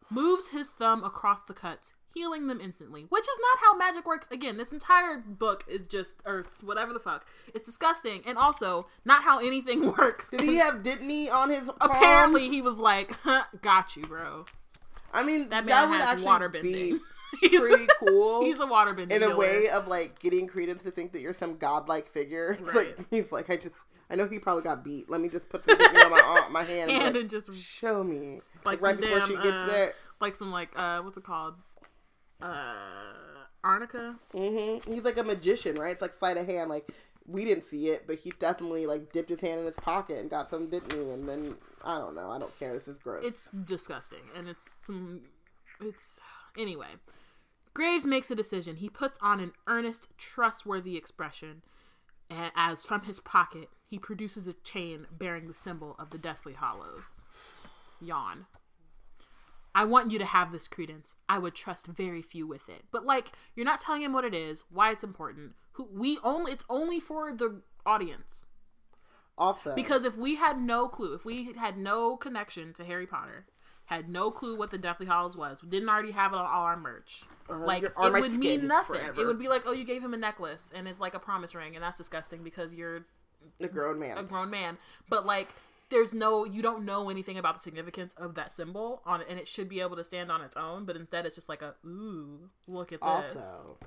moves his thumb across the cuts, healing them instantly. Which is not how magic works. Again, this entire book is just Earth's whatever the fuck. It's disgusting, and also not how anything works. Did he have Dittany on his? Apparently, palms? he was like, huh, "Got you, bro." I mean, That that, man would has actually water be bending. he's pretty cool. he's a water bending in a dealer. way of like getting Credence to think that you're some godlike figure. Right. like he's like, I just, I know he probably got beat. Let me just put some on my arm, my hand, and, and like, it just show me. like, right some before damn, she gets uh, there. like some like uh, what's it called? Uh, arnica. hmm He's like a magician, right? It's like sleight of hand. Like we didn't see it, but he definitely like dipped his hand in his pocket and got some Dittany, and then I don't know. I don't care. This is gross. It's disgusting, and it's some. It's anyway. Graves makes a decision. He puts on an earnest, trustworthy expression, and as from his pocket he produces a chain bearing the symbol of the Deathly Hallows. Yawn. I want you to have this credence. I would trust very few with it. But like, you're not telling him what it is, why it's important. Who we only it's only for the audience. also Because if we had no clue, if we had no connection to Harry Potter, had no clue what the Deathly Hallows was, didn't already have it on all our merch, Uh, like it would mean nothing. forever. It would be like, oh, you gave him a necklace and it's like a promise ring, and that's disgusting because you're a grown man. a grown man. But like, there's no, you don't know anything about the significance of that symbol on it, and it should be able to stand on its own. But instead, it's just like a ooh, look at this. also,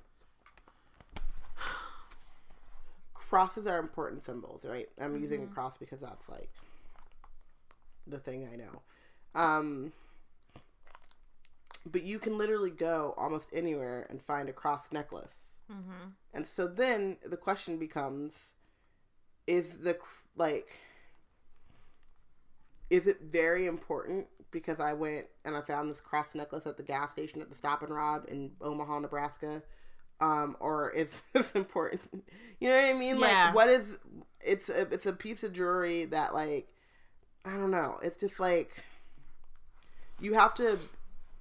crosses are important symbols, right? I'm using Mm-hmm. a cross because that's like the thing I know. Um, but you can literally go almost anywhere and find a cross necklace. Mm-hmm. And so then the question becomes is the like is it very important because I went and I found this cross necklace at the gas station at the Stop and Rob in Omaha, Nebraska? Um, or is this important? You know what I mean? Yeah. Like, what is? It's a it's a piece of jewelry that like I don't know. It's just like you have to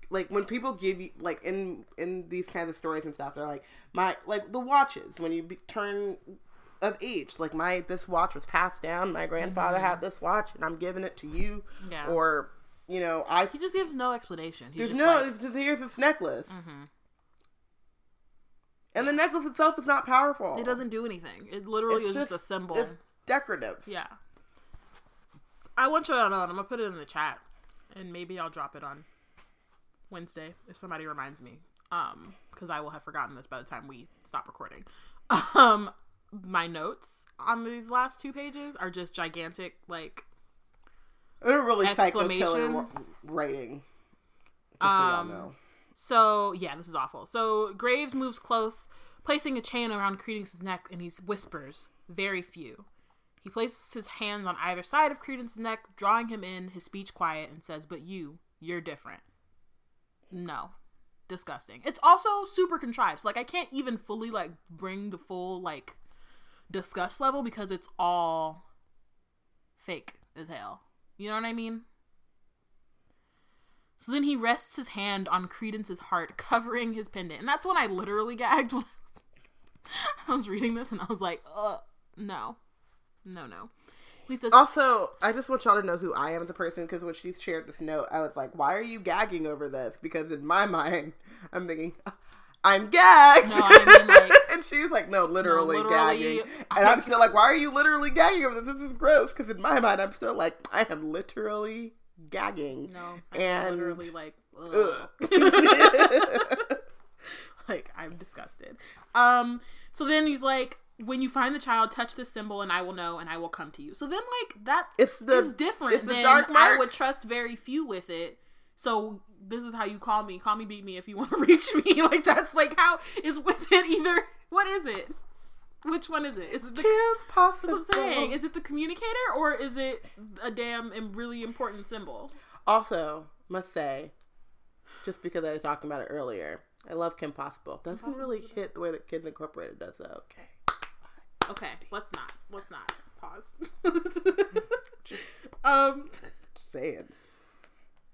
like when people give you like in in these kinds of stories and stuff they're like my like the watches when you be, turn of age like my this watch was passed down my grandfather had this watch and i'm giving it to you Mm-hmm. Yeah. or you know i He just gives no explanation. He's there's just no like, here's this necklace Mhm. and the necklace itself is not powerful it doesn't do anything. It literally It's is just, a symbol. it's decorative Yeah. I want you to know. I'm gonna put it in the chat, and maybe I'll drop it on Wednesday if somebody reminds me. Um, because I will have forgotten this by the time we stop recording. Um, my notes on these last two pages are just gigantic, like they're really Exclamations. writing just so y'all Um, know So yeah, this is awful. So Graves moves close, placing a chain around Credence's neck, and he whispers, "Very few." He places his hands on either side of Credence's neck, drawing him in. His speech quiet, and says, "But you, you're different." No, disgusting. It's also super contrived. So, like I can't even fully like bring the full like disgust level because it's all fake as hell. You know what I mean? So then he rests his hand on Credence's heart, covering his pendant. And that's when I literally gagged when I was, reading this and I was like, uh, no. No, no. He says, Also, I just want y'all to know who I am as a person because when she shared this note, I was like, "Why are you gagging over this?" Because in my mind, I'm thinking, "I'm gagged," No, I mean, like- and she's like, "No, literally, literally, gagging," I- and I'm still like, "Why are you literally gagging over this? This is gross." Because in my mind, I'm still like, "I am literally gagging." no, I'm and literally like, Ugh. ugh. like I'm disgusted. Um, so then he's like, when you find the child, touch this symbol, and I will know, and I will come to you. So then, like that It's the is different it's the than I would trust very few with it. So this is how you call me. Call me, beat me if you want to reach me. Like that's like how is was it either? What is it? Which one is it? Is it the? Kim That's what I'm saying. Is it the communicator or is it a damn and really important symbol? Also, must say, just because I was talking about it earlier, I love Kim Possible. Doesn't really hit the way that Kids Incorporated does. though. Okay. Okay, let's not. Let's not. Pause. um. Just saying.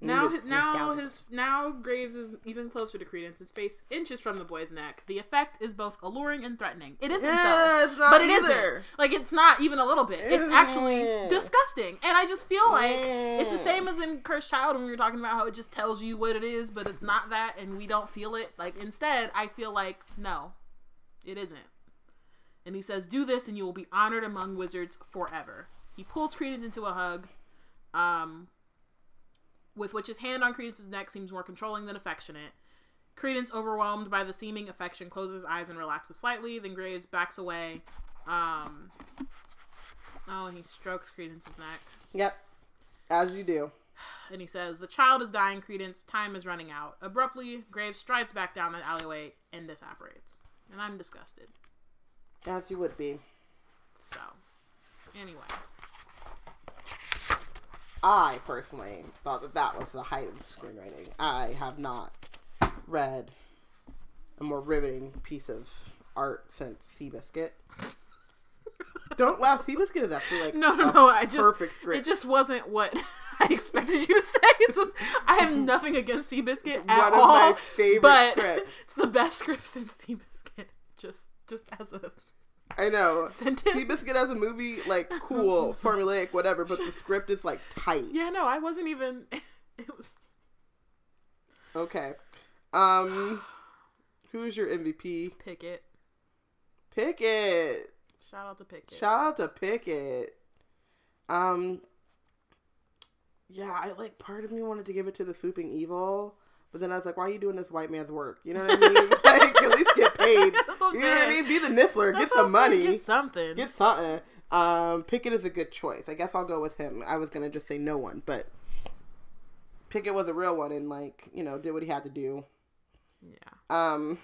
Now, his, now his now Graves is even closer to Credence. His face inches from the boy's neck. The effect is both alluring and threatening. It isn't Yeah, though, but it not Like it's not even a little bit. It's actually disgusting. And I just feel like it's the same as in Cursed Child when we were talking about how it just tells you what it is, but it's not that, and we don't feel it. Like instead, I feel like no, it isn't. And he says, "Do this, and you will be honored among wizards forever." He pulls Credence into a hug. Um, with which his hand on Credence's neck seems more controlling than affectionate. Credence, overwhelmed by the seeming affection, closes his eyes and relaxes slightly. Then Graves backs away. Um, oh, and he strokes Credence's neck. Yep. As you do. And he says, The child is dying, Credence. Time is running out. Abruptly, Graves strides back down that alleyway and disapparates. And I'm disgusted. As you would be. So, anyway. I personally thought that that was the height of screenwriting. I have not read a more riveting piece of art since Seabiscuit. Don't laugh. Seabiscuit is actually like No, no, a no. I just perfect script. it just wasn't what I expected you to say. It's just, I have nothing against Seabiscuit at one of all. my favorite but scripts. it's the best script since Seabiscuit. Just, just as a I know. sentence. Seabiscuit as a movie, like cool, formulaic, whatever, but the script is like tight. Yeah, no, I wasn't even. It was. Okay. Um, who's your MVP? Pickett. Pickett. Shout out to Pickett. Shout out to Pickett. Um, yeah, I like. Part of me wanted to give it to the swooping evil, but then I was like, "Why are you doing this white man's work?" You know what I mean? Like, at least get paid. That's what I'm You know what I mean? Be the niffler. That's get some saying, money. Get something. Get something. Um, Pickett is a good choice. I guess I'll go with him. I was gonna just say no one, but Pickett was a real one and like you know did what he had to do. yeah. Um,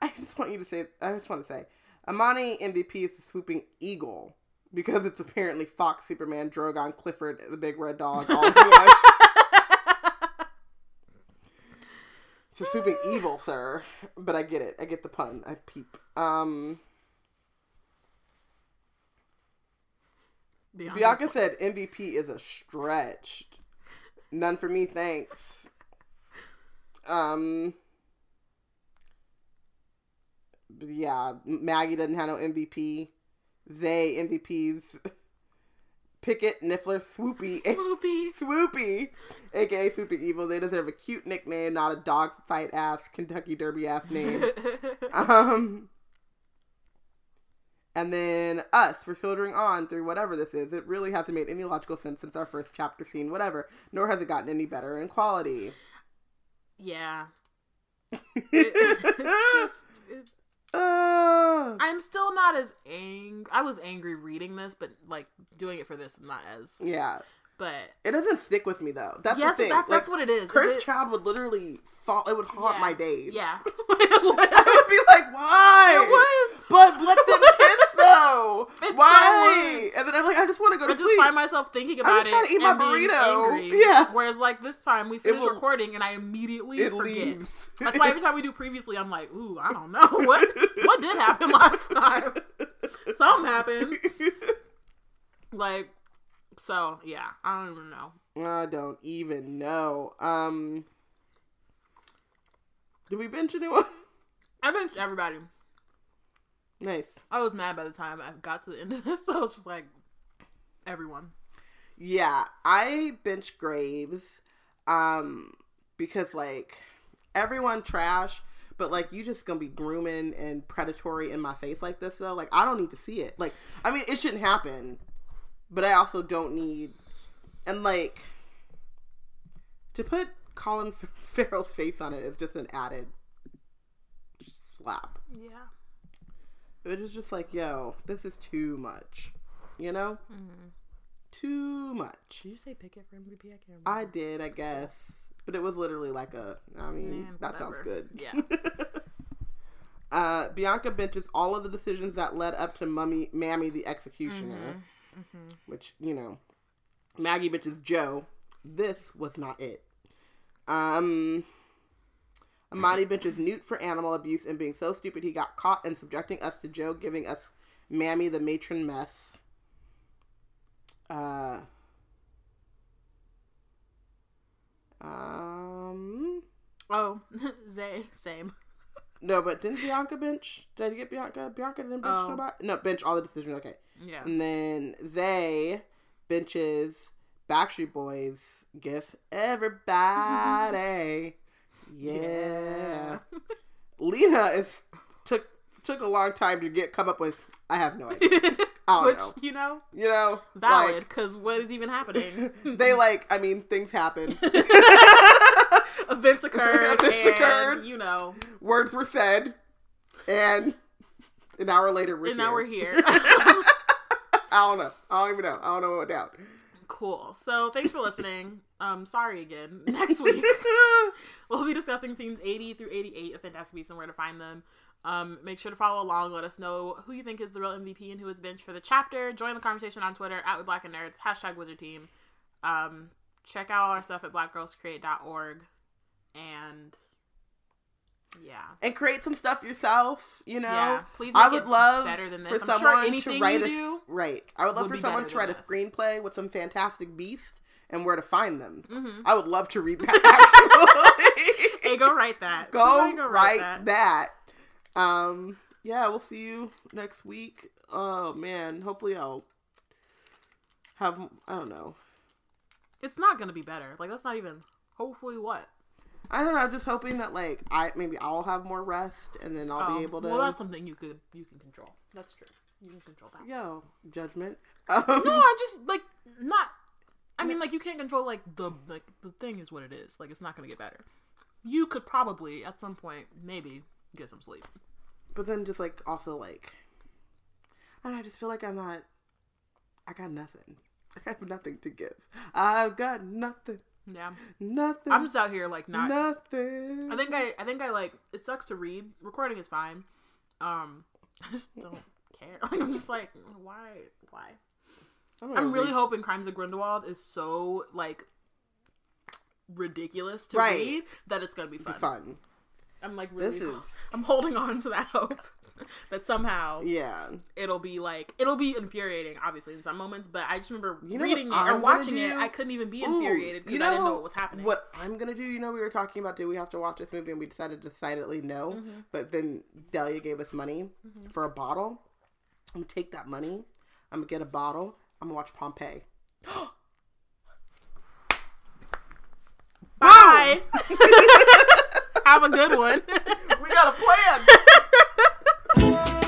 I just want you to say. I just want to say, Amani MVP is the swooping eagle because it's apparently Fox, Superman, Drogon, Clifford, the big red dog, all in one. It's a swooping evil, sir. But I get it. I get the pun. I peep. Um, Bianca said MVP is a stretch. None for me, thanks. Um. Yeah, Maggie doesn't have no MVP. They MVPs. Pickett, Niffler, Swoopy, Swoopy. Swoopy, aka Swoopy Evil. They deserve a cute nickname, not a dog fight ass Kentucky Derby ass name. Um, and then us for filtering on through whatever this is. It really hasn't made any logical sense since our first chapter scene, whatever. Nor has it gotten any better in quality. yeah. It- just, it- Uh, I'm still not as ang. I was angry reading this, but like doing it for this, I'm not as. yeah, But it doesn't stick with me though. That's yes, the thing. that, like, that's what it is. is Cursed it- Child would literally fall. It would haunt Yeah. my days. Yeah. I would be like, why? But let them It's why? and then I'm like, I just want to go to I to just find myself thinking about it. I'm just trying to eat my burrito. angry. Yeah. Whereas like this time we finished will- recording and I immediately it forget. leaves. That's why every time we do previously, I'm like, ooh, I don't know what what did happen last time. Something happened. Like, so yeah, I don't even know. I don't even know. Um, did we bench anyone? I benched everybody. Nice. I was mad by the time I got to the end of this, so I was just like, everyone. Yeah, I bench Graves, um, because like everyone trash, but like you just gonna be grooming and predatory in my face like this though. Like I don't need to see it. Like I mean, it shouldn't happen, but I also don't need, and like to put Colin Farrell's face on it is just an added slap. Yeah. It is just like, yo, this is too much, you know, Mm-hmm. too much. Did you say Pickett for MVP? I can't remember. I did, I guess. But it was literally like a, I mean, Man, that sounds good. Yeah. uh, Bianca benches all of the decisions that led up to Mummy, Mammy the Executioner, Mm-hmm. which, you know, Maggie benches Joe. This was not it. Um, Amani benches Newt for animal abuse and being so stupid he got caught and subjecting us to Joe giving us Mammy the matron mess. Uh, um, Oh, Zay, same. no, but didn't Bianca bench? Did I get Bianca? Bianca didn't bench Oh. nobody? No, bench all the decisions. Okay. Yeah. And then they benches Backstreet Boys gif everybody. Yeah. Lena is took took a long time to get come up with I have no idea. I don't Which, know. you know, You know, valid, because what is even happening? They like I mean things happen. Events occurred, Events occurred. you know, Words were said and an hour later we're and now we're here. here. I don't know. I don't even know. I don't know what went down. Cool. So, thanks for listening. Um, sorry again. Next week, we'll be discussing scenes 80 through 88 of Fantastic Beasts and where to find them. Um, make sure to follow along. Let us know who you think is the real MVP and who is benched for the chapter. Join the conversation on Twitter at with Black and Nerds hashtag Wizard Team. Um, check out all our stuff at blackgirlscreate.org. And yeah, and create some stuff yourself. You know, yeah. Please, I would it love better than for this. I'm someone sure to write a right. I would love for someone to write a screenplay with some fantastic beast and where to find them. Mm-hmm. I would love to read that. Actually, Hey, go write that. go Somebody write that. Um, yeah, we'll see you next week. Oh man, hopefully I'll have I don't know. It's not gonna be better. Like that's not even. Hopefully, what? I don't know. I'm just hoping that like I maybe I'll have more rest and then I'll be able to. Well, that's something you could you can control. That's true. You can control that. Yo, judgment. Um, No, I'm just like not. I mean, like you can't control like the like the thing is what it is. Like it's not gonna get better. You could probably at some point maybe get some sleep. but then just like also like, I know. I just feel like I'm not. I got nothing. I have nothing to give. I've got nothing. Yeah, Nothing. I'm just out here like not. nothing. I think I I think I like it sucks to read. Recording is fine. Um, I just don't care. Like I'm just like why why. I'm, I'm really read- hoping Crimes of Grindelwald is so like ridiculous to Right. read that it's gonna be fun. fun. I'm like really. Is I'm holding on to that hope that somehow yeah. it'll be like it'll be infuriating, obviously in some moments. But I just remember You know reading it or watching it. I couldn't even be infuriated because you I didn't know know what was happening. What I'm gonna do, you know, we were talking about do we have to watch this movie, and we decided decidedly no. Mm-hmm. But then Delia gave us money for a bottle. I'm gonna take that money. I'm gonna get a bottle. I'm gonna watch Pompeii. Bye. Have a good one. we got a plan. Thank you.